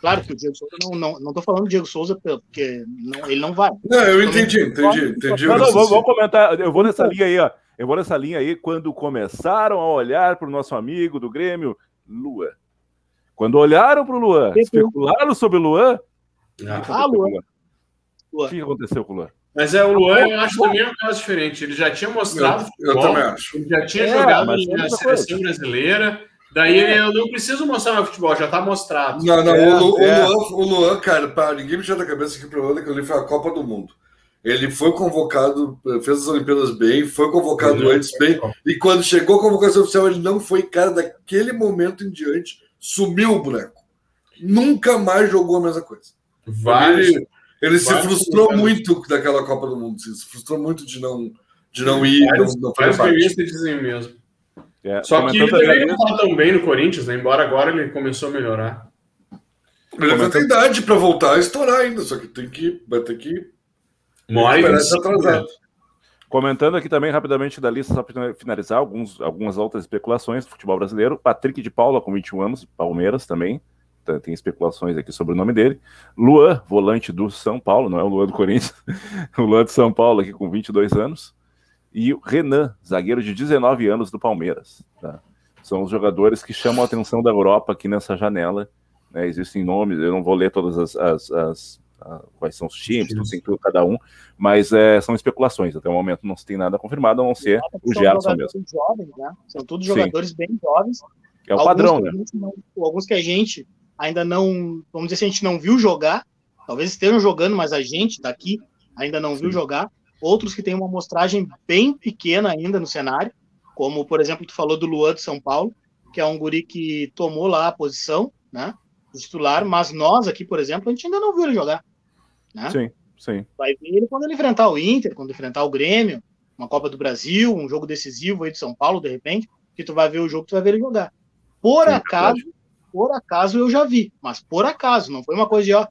Claro que o Diego Souza não, não, não tô falando do Diego Souza porque não, ele não vai. Não, eu entendi, entendi, entendi. Não, não, vamos, vamos comentar. Eu vou nessa linha aí, ó. Eu vou nessa linha aí quando começaram a olhar para o nosso amigo do Grêmio, Lua. Quando olharam para o Luan, especularam sobre o Luan. Ah, Luan. O que aconteceu com o Luan? Mas é, o Luan, eu acho também um caso diferente. Ele já tinha mostrado. Eu, eu também acho. Ele já tinha é, jogado na seleção brasileira. Daí é. eu não preciso mostrar meu futebol, já tá mostrado. Não, não, é, o, é. o, Luan, o Luan, cara, para ninguém me tirar da cabeça que o problema é que ele foi a Copa do Mundo. Ele foi convocado, fez as Olimpíadas bem, foi convocado antes bem, e quando chegou a convocação oficial, ele não foi cara daquele momento em diante, sumiu o boneco. Nunca mais jogou a mesma coisa. Vários, ele, ele se frustrou muito daquela Copa do Mundo, se frustrou muito de não, de não ir. Vários, não, vários dizem mesmo. É, Só que ele também não está tão bem no Corinthians, né? embora agora ele começou a melhorar. Ele vai ter idade para voltar a estourar ainda, só que tem que vai ter que atrasado. Comentando aqui também rapidamente da lista, só para finalizar, alguns, algumas outras especulações do futebol brasileiro. Patrick de Paula, com 21 anos, Palmeiras também. Tem especulações aqui sobre o nome dele. Luan, volante do São Paulo, não é o Luan do Corinthians, o Luan de São Paulo aqui com 22 anos e o Renan, zagueiro de 19 anos do Palmeiras. Tá? São os jogadores que chamam a atenção da Europa aqui nessa janela. Né? Existem nomes, eu não vou ler todas as, as, as quais são os times, tudo, tem tudo cada um, mas é, são especulações. Até o momento não se tem nada confirmado, a não ser o Gerson mesmo. Jovens, né? São todos jogadores Sim. bem jovens. É o padrão, né? Não, alguns que a gente ainda não, vamos dizer se assim, a gente não viu jogar, talvez estejam jogando, mas a gente daqui ainda não Sim. viu jogar outros que têm uma amostragem bem pequena ainda no cenário, como, por exemplo, tu falou do Luan de São Paulo, que é um guri que tomou lá a posição, né, titular, mas nós aqui, por exemplo, a gente ainda não viu ele jogar, né? Sim, sim. Vai ver ele quando ele enfrentar o Inter, quando enfrentar o Grêmio, uma Copa do Brasil, um jogo decisivo aí de São Paulo, de repente, que tu vai ver o jogo, tu vai ver ele jogar. Por sim, acaso, por acaso eu já vi, mas por acaso, não foi uma coisa de, ó,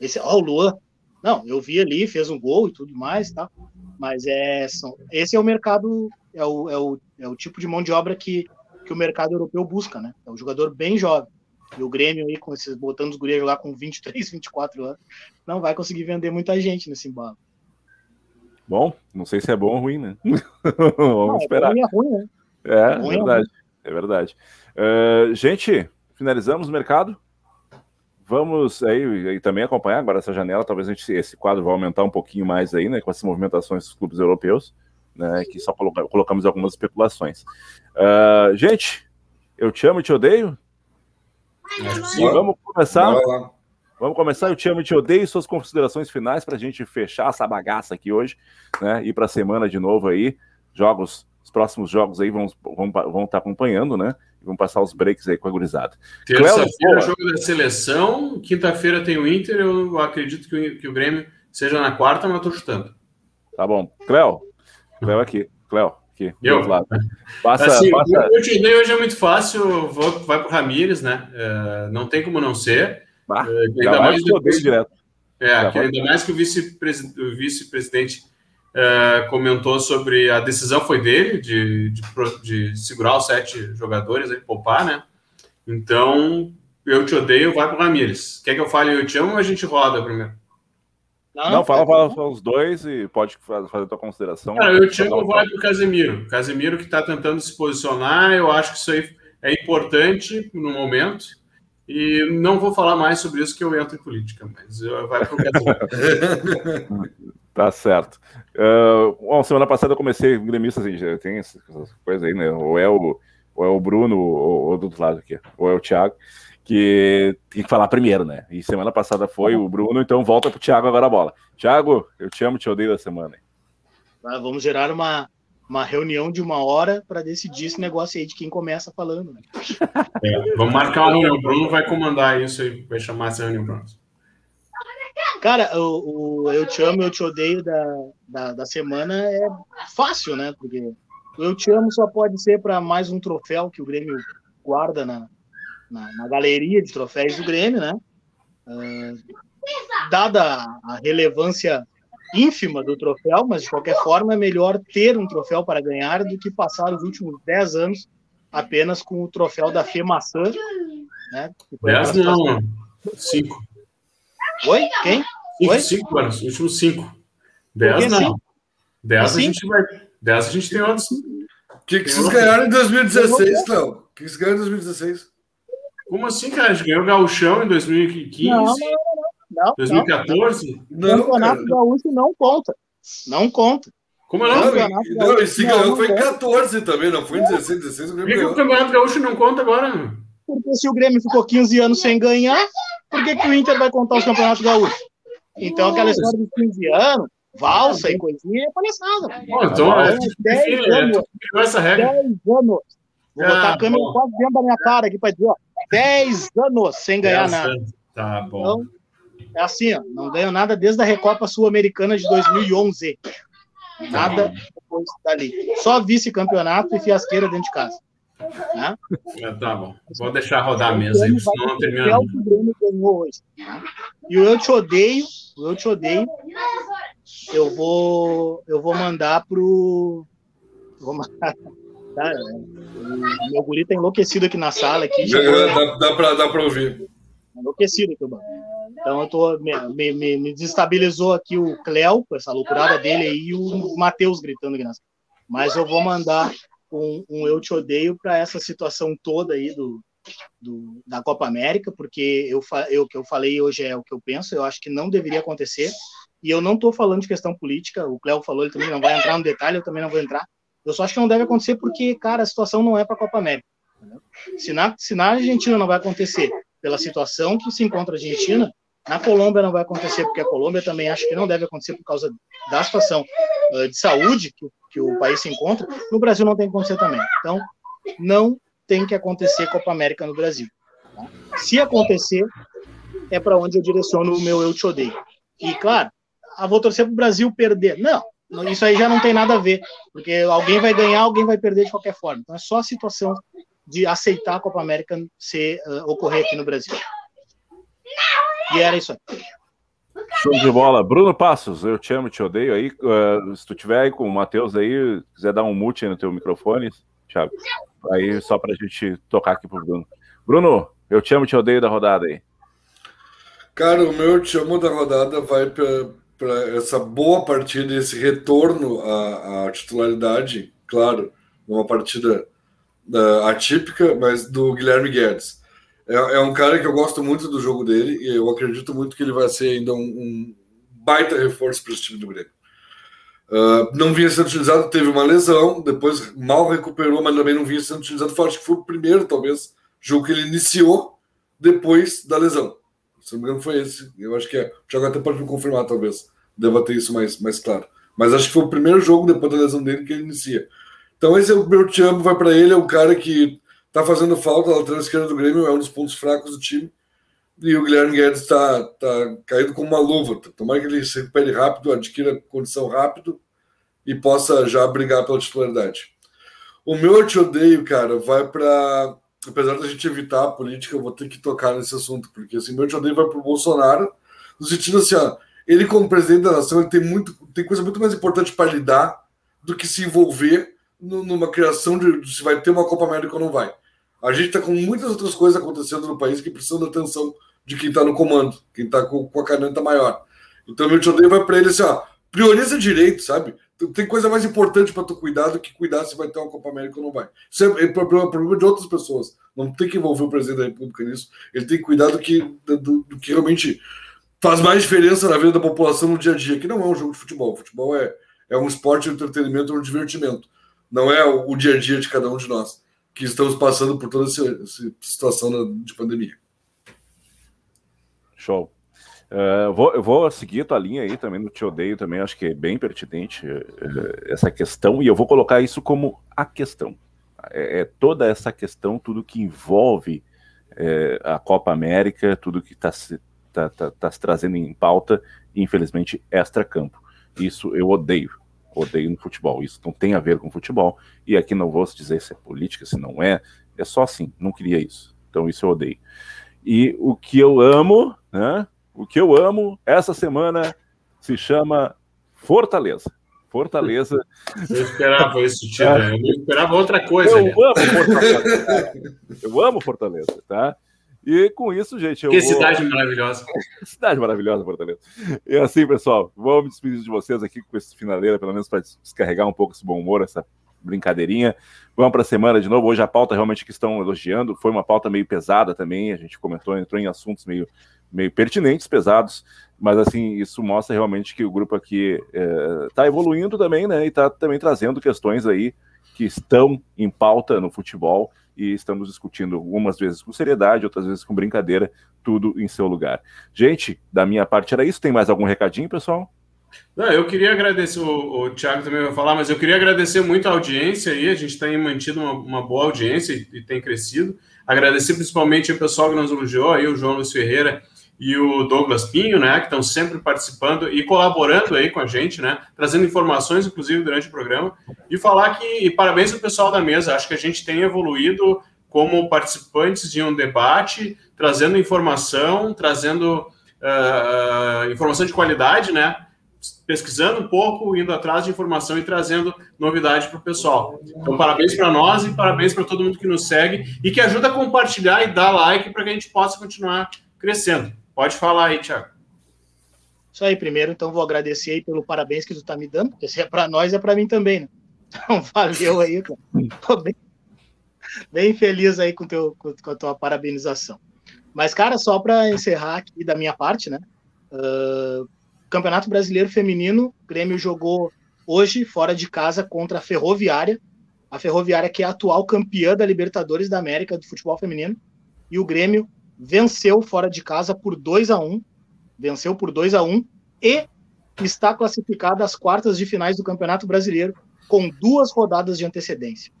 esse, ó, o Luan, não, eu vi ali, fez um gol e tudo mais, tá? Mas é, são, esse é o mercado, é o, é, o, é o tipo de mão de obra que, que o mercado europeu busca, né? É um jogador bem jovem. E o Grêmio aí, com esses, botando os gurias jogar com 23, 24 anos, não vai conseguir vender muita gente nesse embalo. Bom, não sei se é bom ou ruim, né? Vamos não, esperar. É ruim, né? É, é verdade. É, verdade. Uh, gente, finalizamos o mercado. Vamos aí, aí, também acompanhar agora essa janela. Talvez a gente, esse quadro vai aumentar um pouquinho mais aí, né? Com essas movimentações dos clubes europeus, né? Que só coloca, colocamos algumas especulações. Uh, gente, eu te amo e te odeio. E vamos começar. Vamos começar. Eu te amo e te odeio. Suas considerações finais para a gente fechar essa bagaça aqui hoje, né? Ir para a semana de novo aí. Jogos, os próximos jogos aí vão, vão, vão estar acompanhando, né? Vamos passar os breaks aí com a gurizada. Terça-feira, jogo da seleção. Quinta-feira tem o Inter. Eu acredito que o, que o Grêmio seja na quarta, mas eu tô chutando. Tá bom. Cléo. Cléo aqui. Cléo. Aqui, eu? Lado. Passa, assim, passa... O que hoje é muito fácil, vou, vai para o Ramires, né? É, não tem como não ser. É, ainda mais depois, direto. É, que ainda mais que o vice-presidente vice é, comentou sobre a decisão foi dele de, de, de, segurar os sete jogadores, aí, poupar, né? Então, eu te odeio, vai pro Ramires. Quer que eu fale eu te amo ou a gente roda primeiro? Não, não fala, fala, fala os dois e pode fazer a tua consideração. Cara, eu te amo, vai pro Casemiro. Casemiro que está tentando se posicionar, eu acho que isso aí é importante no momento. E não vou falar mais sobre isso que eu entro em política, mas vai pro Casemiro. Tá certo. Uh, bom, semana passada eu comecei gremista, assim, já tem essas coisas aí, né? Ou é o, ou é o Bruno, ou, ou do outro lado aqui, ou é o Thiago, que tem que falar primeiro, né? E semana passada foi o Bruno, então volta pro Thiago agora a bola. Thiago, eu te amo, te odeio da semana. Ah, vamos gerar uma, uma reunião de uma hora para decidir esse negócio aí de quem começa falando. Né? É, vamos marcar uma reunião. O Bruno vai comandar isso e vai chamar essa reunião pronto. Cara, o, o, Eu Te Amo, Eu Te Odeio da, da, da, semana é fácil, né? Porque o Eu Te Amo só pode ser para mais um troféu que o Grêmio guarda na, na, na galeria de troféus do Grêmio, né? Uh, dada a relevância ínfima do troféu, mas de qualquer forma é melhor ter um troféu para ganhar do que passar os últimos 10 anos apenas com o troféu da FEMAÇã, né? Dez não, Cinco. Oi? Quem? Cinco, Oi? cinco anos, últimos cinco. Dez que não. Dez a gente vai. Dez a gente tem outros. O que, que vocês ganharam em 2016, Cléo? O que vocês ganharam em 2016? Como assim, cara? A gente ganhou o Gauchão em 2015, Não, não, não. 2014. Não, Campeonato cara. Gaúcho não conta. Não conta. Como Não, não? Por Campeonato e- não, Gaúcho. esse Não, ganhou não foi em conta. 14 também, não foi em 16, 16 o que, o. Campeonato Gaúcho não conta agora? Porque se o Grêmio ficou 15 anos sem ganhar, por que, que o Inter vai contar os campeonatos gaúchos? Então, aquela história de 15 anos, valsa e coisinha é palhaçada. Então, é, bom, enfim, 10 é, anos. criou essa regra. 10 anos. Vou Ah, botar a câmera bom. quase dentro da minha cara aqui para dizer, ó, 10 anos sem ganhar Dez nada. Tá bom. Então, é assim, ó, não ganho nada desde a Recopa Sul-Americana de 2011. Nada depois dali. Só vice-campeonato e fiasqueira dentro de casa. Né? É, tá bom. Vou deixar rodar a mesa aí, senão É o Grêmio ganhou hoje. tá? E o Eu Te Odeio, o Eu Te Odeio, eu vou, eu vou mandar pro. Vou mandar. Tá, o meu guri tá enlouquecido aqui na sala. Aqui, Dá, dá, pra, dá pra ouvir. enlouquecido aqui, mano. Então eu tô. Me, me, me- me desestabilizou aqui o Cléo, com essa loucurada dele aí, e o Matheus gritando aqui na sala. Mas eu vou mandar um, um Eu Te Odeio para essa situação toda aí do, do- da Copa América, porque eu, eu, o que eu falei hoje é o que eu penso, eu acho que não deveria acontecer. E eu não estou falando de questão política, o Cléo falou, ele também não vai entrar no detalhe, eu também não vou entrar. Eu só acho que não deve acontecer porque, cara, a situação não é para a Copa América. Se na, se na Argentina não vai acontecer pela situação que se encontra a Argentina, na Colômbia não vai acontecer, porque a Colômbia também acho que não deve acontecer por causa da situação eh, de saúde que, o- que o país se encontra. No Brasil não tem que acontecer também. Então, não tem que acontecer Copa América no Brasil. tá? Se acontecer, é para onde eu direciono o meu Eu Te Odeio. E, claro, ah, vou torcer para o Brasil perder. Não, isso aí já não tem nada a ver, porque alguém vai ganhar, alguém vai perder de qualquer forma. Então, é só a situação de aceitar a Copa América ser, ah, ocorrer aqui no Brasil. E era isso aí. Show de bola. Bruno Passos, eu te amo, te odeio aí. Uh, se tu tiver aí com o Matheus aí, quiser dar um mute no teu microfone, Thiago. Aí só pra gente tocar aqui pro Bruno. Bruno, eu te amo, te odeio da rodada aí. Cara, o meu te amo da rodada vai para essa boa partida, esse retorno à, à titularidade, claro, uma partida uh, atípica, mas do Guilherme Guedes. É, é, um cara que eu gosto muito do jogo dele e eu acredito muito que ele vai ser ainda um, um baita reforço para esse time do Grêmio. Uh, não vinha sendo utilizado, teve uma lesão, depois mal recuperou, mas também não vinha sendo utilizado. Foi, acho que foi o primeiro, talvez, jogo que ele iniciou depois da lesão. Se não me engano, foi esse. Eu acho que é. O Thiago até pode me confirmar, talvez. Deva ter isso mais, mais claro. Mas acho que foi o primeiro jogo depois da lesão dele que ele inicia. Então, esse é o meu te vai para ele. É um cara que tá fazendo falta. A lateral esquerda do Grêmio é um dos pontos fracos do time. E o Guilherme Guedes está tá caído como uma luva. Tomara que ele se recupere rápido, adquira condição rápido e possa já brigar pela titularidade. O meu eu te odeio, cara, vai para apesar da gente evitar a política, eu vou ter que tocar nesse assunto, porque assim, meu te odeio vai para o Bolsonaro, no sentido assim, ó, ele como presidente da nação, ele tem, muito, tem coisa muito mais importante para lidar do que se envolver numa criação de, de se vai ter uma Copa América ou não vai. A gente está com muitas outras coisas acontecendo no país que precisam da atenção de quem está no comando, quem está com, com, a caneta maior. Então, meu odeio vai para ele assim, ó, prioriza direito, sabe? Tem coisa mais importante para tu cuidar do que cuidar se vai ter uma Copa América ou não vai. Isso é, é problema, problema de outras pessoas. Não tem que envolver o presidente da República nisso. Ele tem que cuidar do que, do, do que realmente faz mais diferença na vida da população no dia a dia, que não é um jogo de futebol. Futebol é, é um esporte, um entretenimento, um divertimento. Não é o, dia a dia de cada um de nós que estamos passando por toda essa, essa situação de pandemia. Show. Uh, vou, eu vou seguir a tua linha aí também no Te Odeio, também acho que é bem pertinente uh, essa questão, e eu vou colocar isso como a questão. É, é toda essa questão, tudo que envolve é, a Copa América, tudo que está se, tá, tá, tá se trazendo em pauta, infelizmente extra-campo. Isso eu odeio, odeio no futebol. Isso não tem a ver com futebol, e aqui não vou dizer se é política, se não é, é só assim, não queria isso. Então isso eu odeio. E o que eu amo, né? O que eu amo essa semana se chama Fortaleza. Fortaleza. Eu esperava isso, Tira. Eu esperava outra coisa. Eu né? amo Fortaleza. eu amo Fortaleza, tá? E com isso, gente. Eu que vou... cidade maravilhosa. cidade maravilhosa, Fortaleza. E assim, pessoal, vou me despedir de vocês aqui com esse finaleira, pelo menos para descarregar um pouco esse bom humor, essa brincadeirinha. Vamos para a semana de novo. Hoje a pauta realmente que estão elogiando foi uma pauta meio pesada também. A gente comentou, entrou em assuntos meio, meio pertinentes, pesados, mas assim, isso mostra realmente que o grupo aqui está é, evoluindo também, né? E está também trazendo questões aí que estão em pauta no futebol e estamos discutindo algumas vezes com seriedade, outras vezes com brincadeira, tudo em seu lugar. Gente, da minha parte era isso. Tem mais algum recadinho, pessoal? Não, eu queria agradecer, o, o Thiago também vai falar, mas eu queria agradecer muito a audiência aí, a gente tem mantido uma, uma boa audiência e, e, tem crescido. Agradecer principalmente o pessoal que nos elogiou, aí o João Luiz Ferreira e o Douglas Pinho, né, que estão sempre participando e colaborando aí com a gente, né, trazendo informações, inclusive, durante o programa, e falar que, e parabéns ao pessoal da mesa, acho que a gente tem evoluído como participantes de um debate, trazendo informação, trazendo uh, informação de qualidade, né, pesquisando um pouco, indo atrás de informação e trazendo novidade para o pessoal. Então, parabéns para nós e parabéns para todo mundo que nos segue e que ajuda a compartilhar e dar like para que a gente possa continuar crescendo. Pode falar aí, Thiago. Isso aí, primeiro, então vou agradecer aí pelo parabéns que tu tá me dando, porque se é para nós, é para mim também, né? Então, valeu aí, cara. Tô bem, bem feliz aí com, teu, com a tua parabenização. Mas, cara, só para encerrar aqui da minha parte, né? Uh, Campeonato Brasileiro Feminino, o Grêmio jogou hoje, fora de casa, contra a Ferroviária. A Ferroviária, que é a atual campeã da Libertadores da América do futebol feminino. E o Grêmio venceu fora de casa por 2 a 1 venceu por 2 a 1 e está classificado às quartas de finais do Campeonato Brasileiro com duas rodadas de antecedência.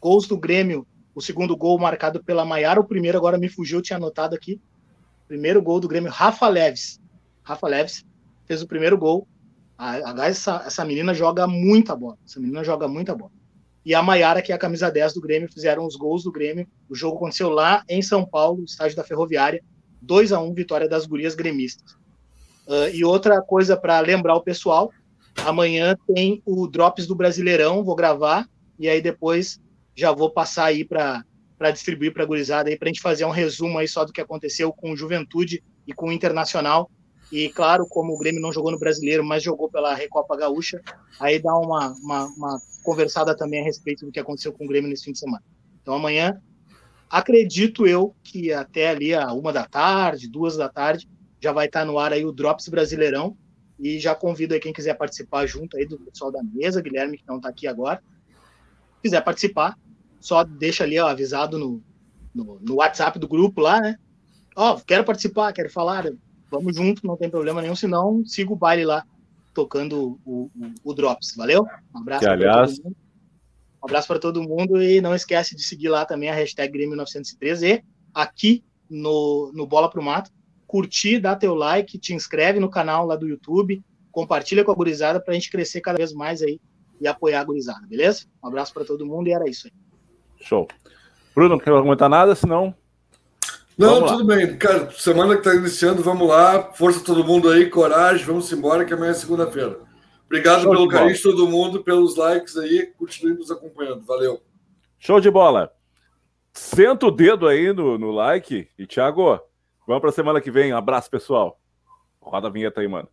Gols do Grêmio, o segundo gol marcado pela Maiara, o primeiro agora me fugiu, tinha anotado aqui. Primeiro gol do Grêmio, Rafa Leves. Rafa Leves fez o primeiro gol. A, a, essa, essa menina joga muita bola. Essa menina joga muita bola e a Maiara, que é a camisa 10 do Grêmio, fizeram os gols do Grêmio. O jogo aconteceu lá em São Paulo, estádio da Ferroviária, 2 a 1 vitória das gurias gremistas. Uh, e outra coisa para lembrar o pessoal, amanhã tem o Drops do Brasileirão, vou gravar, e aí depois já vou passar aí para distribuir para a gurizada para a gente fazer um resumo aí só do que aconteceu com o Juventude e com o Internacional, e claro, como o Grêmio não jogou no Brasileiro, mas jogou pela Recopa Gaúcha, aí dá uma, uma, uma conversada também a respeito do que aconteceu com o Grêmio nesse fim de semana. Então amanhã, acredito eu que até ali a uma da tarde, duas da tarde, já vai estar no ar aí o Drops Brasileirão. E já convido aí quem quiser participar junto aí do pessoal da mesa, Guilherme, que não está aqui agora. Se quiser participar, só deixa ali ó, avisado no, no, no, WhatsApp do grupo lá, né? Ó, oh, quero participar, quero falar, vamos junto, não tem problema nenhum, senão siga o baile lá tocando o, o, o Drops. Valeu? Um abraço para todo mundo. Um abraço para todo mundo e não esquece de seguir lá também a hashtag Grêmio 903 e aqui no, no Bola Pro Mato, curtir, dá teu like, te inscreve no canal lá do YouTube, compartilha com a gurizada para a gente crescer cada vez mais aí e apoiar a gurizada, beleza? Um abraço para todo mundo e era isso aí. Show. Bruno, não quer comentar nada, senão não, tudo bem. Cara, semana que está iniciando, vamos lá. Força todo mundo aí, coragem, vamos embora, que amanhã é segunda-feira. Obrigado Show pelo carinho de todo mundo, pelos likes aí. Continue nos acompanhando. Valeu. Show de bola. Senta o dedo aí no, no like. E, Thiago, vamos para a semana que vem. Um abraço, pessoal. Roda a vinheta aí, mano.